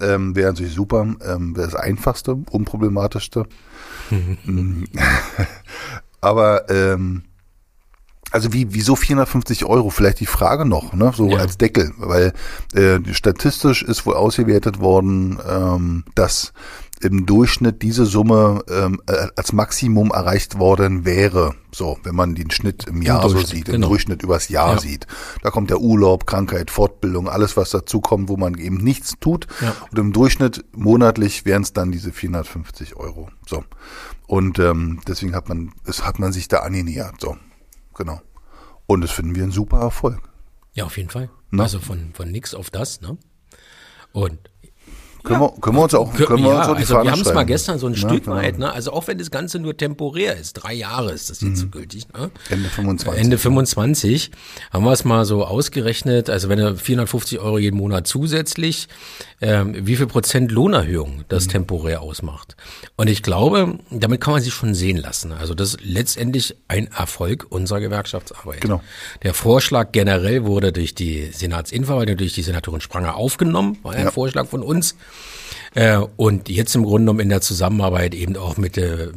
S3: Ähm, wäre natürlich super, ähm, wäre das einfachste, unproblematischste. Mm. Aber ähm, also wie, wieso 450 Euro? Vielleicht die Frage noch, ne? so
S2: Ja.
S3: als Deckel, weil äh, statistisch ist wohl ausgewertet worden, ähm, dass im Durchschnitt diese Summe ähm, äh, als Maximum erreicht worden wäre. So, wenn man den Schnitt im Jahr so
S2: Durchschnitt,
S3: sieht,
S2: genau.
S3: im Durchschnitt übers Jahr
S2: Ja.
S3: sieht. Da kommt der Urlaub, Krankheit, Fortbildung, alles was dazu kommt, wo man eben nichts tut.
S2: Ja.
S3: Und im Durchschnitt monatlich wären es dann diese 450 Euro. So. Und ähm, deswegen hat man, es hat man sich da angenähert. So, genau. Und das finden wir ein super Erfolg.
S2: Ja, auf jeden Fall.
S3: Ne?
S2: Also von, von nix auf das, ne? Und
S3: Können, wir, können wir uns auch, können wir
S2: ja,
S3: uns auch die
S2: also
S3: Fahne
S2: wir haben es mal gestern so ein
S3: Ja,
S2: Stück
S3: genau.
S2: weit, ne? Also auch wenn das Ganze nur temporär ist, drei Jahre ist das jetzt so gültig, ne?
S3: Ende 25.
S2: Ende 25 haben wir es mal so ausgerechnet, also wenn er 450 Euro jeden Monat zusätzlich, ähm, wie viel Prozent Lohnerhöhung
S3: Mhm.
S2: das temporär ausmacht. Und ich glaube, damit kann man sich schon sehen lassen. Also das ist letztendlich ein Erfolg unserer Gewerkschaftsarbeit.
S3: Genau.
S2: Der Vorschlag generell wurde durch die Senatsinverwaltung, durch die Senatorin Spranger aufgenommen, war ein
S3: Ja.
S2: Vorschlag von uns. Äh, und jetzt im Grunde genommen in der Zusammenarbeit eben auch mit, äh,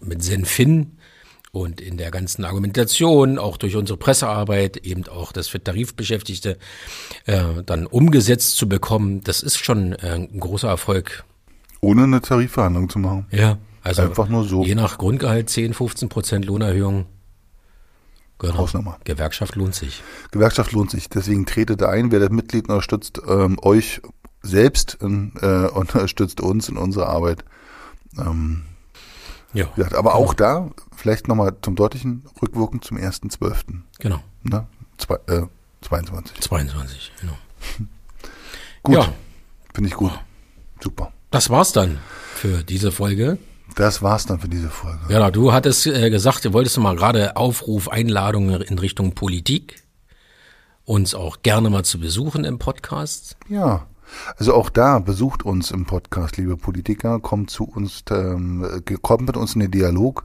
S2: mit Senfin und in der ganzen Argumentation, auch durch unsere Pressearbeit, eben auch das für Tarifbeschäftigte äh, dann umgesetzt zu bekommen, das ist schon äh, ein großer Erfolg.
S3: Ohne eine Tarifverhandlung zu machen.
S2: Ja, also
S3: Einfach nur so.
S2: je nach Grundgehalt 10, 15 Prozent Lohnerhöhung. Genau.
S3: Hausnummer.
S2: Gewerkschaft lohnt sich.
S3: Gewerkschaft lohnt sich. Deswegen tretet ein, wer das Mitglied unterstützt, ähm, euch selbst ähm, äh, unterstützt uns in unserer Arbeit. Ähm,
S2: Ja,
S3: gesagt, aber auch da, vielleicht nochmal zum deutlichen, rückwirkend zum 1.12.
S2: genau.
S3: Ne? Zwei, äh, 22.
S2: 22, genau.
S3: Gut,
S2: Ja,
S3: finde ich gut. Super.
S2: das war's dann für diese Folge.
S3: Das war's dann für diese Folge.
S2: Ja, du hattest äh, gesagt, du wolltest mal gerade Aufruf, Einladungen in Richtung Politik, uns auch gerne mal zu besuchen im Podcast.
S3: Ja, also auch da besucht uns im Podcast, liebe Politiker, kommt zu uns, ähm, kommt mit uns in den Dialog.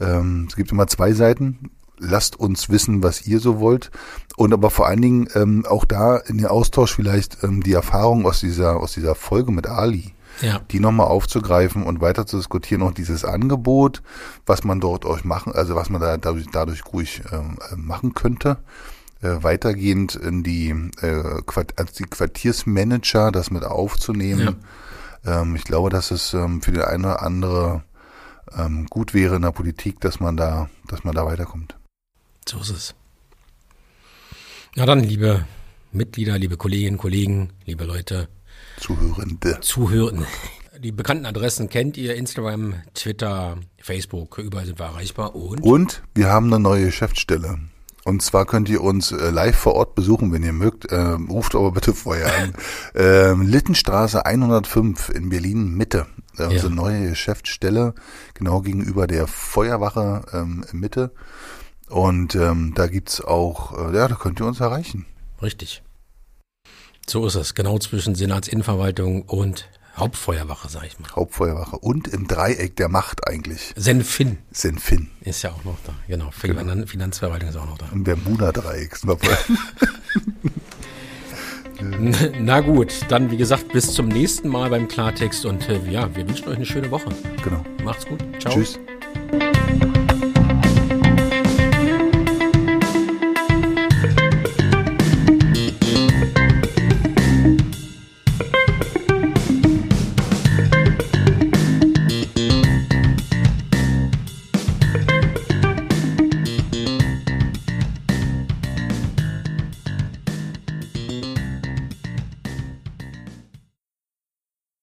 S3: Ähm, es gibt immer zwei Seiten. Lasst uns wissen, was ihr so wollt. Und aber vor allen Dingen ähm, auch da in den Austausch vielleicht ähm, die Erfahrung aus dieser, aus dieser Folge mit Ali,
S2: Ja.
S3: die nochmal aufzugreifen und weiter zu diskutieren. Auch dieses Angebot, was man dort euch machen, also was man da dadurch, dadurch ruhig ähm, äh, machen könnte äh, weitergehend in die, äh, Quart als die Quartiersmanager das mit aufzunehmen. Ähm, ich glaube, dass es ähm, für den eine oder andere ähm, gut wäre in der Politik, dass man da, dass man da weiterkommt.
S2: So ist es. Na dann, liebe Mitglieder, liebe Kolleginnen, Kollegen, liebe Leute,
S3: Zuhörende.
S2: Zuhörer. Die bekannten Adressen kennt ihr, Instagram, Twitter, Facebook, überall sind wir erreichbar und
S3: Und wir haben eine neue Geschäftsstelle. Und zwar könnt ihr uns äh, live vor Ort besuchen, wenn ihr mögt. Ähm, ruft aber bitte vorher an. ähm, Littenstraße 105 in Berlin Mitte. Äh, Unsere
S2: Ja.
S3: neue Geschäftsstelle, genau gegenüber der Feuerwache ähm, Mitte. Und ähm, da gibt's auch, äh, ja, da könnt ihr uns erreichen.
S2: richtig. So ist es, genau zwischen Senatsinverwaltung und Hauptfeuerwache, sag ich mal.
S3: Hauptfeuerwache. Und im Dreieck der Macht eigentlich.
S2: Senfin
S3: Senfin.
S2: ist ja auch noch da, genau. Finan- Finanzverwaltung ist auch noch da.
S3: Im Bermuda-Dreieck. sind wir voll.
S2: Na gut, dann wie gesagt, bis zum nächsten Mal beim Klartext und äh, ja, wir wünschen euch eine schöne Woche.
S3: genau.
S2: Macht's gut. Ciao.
S3: Tschüss.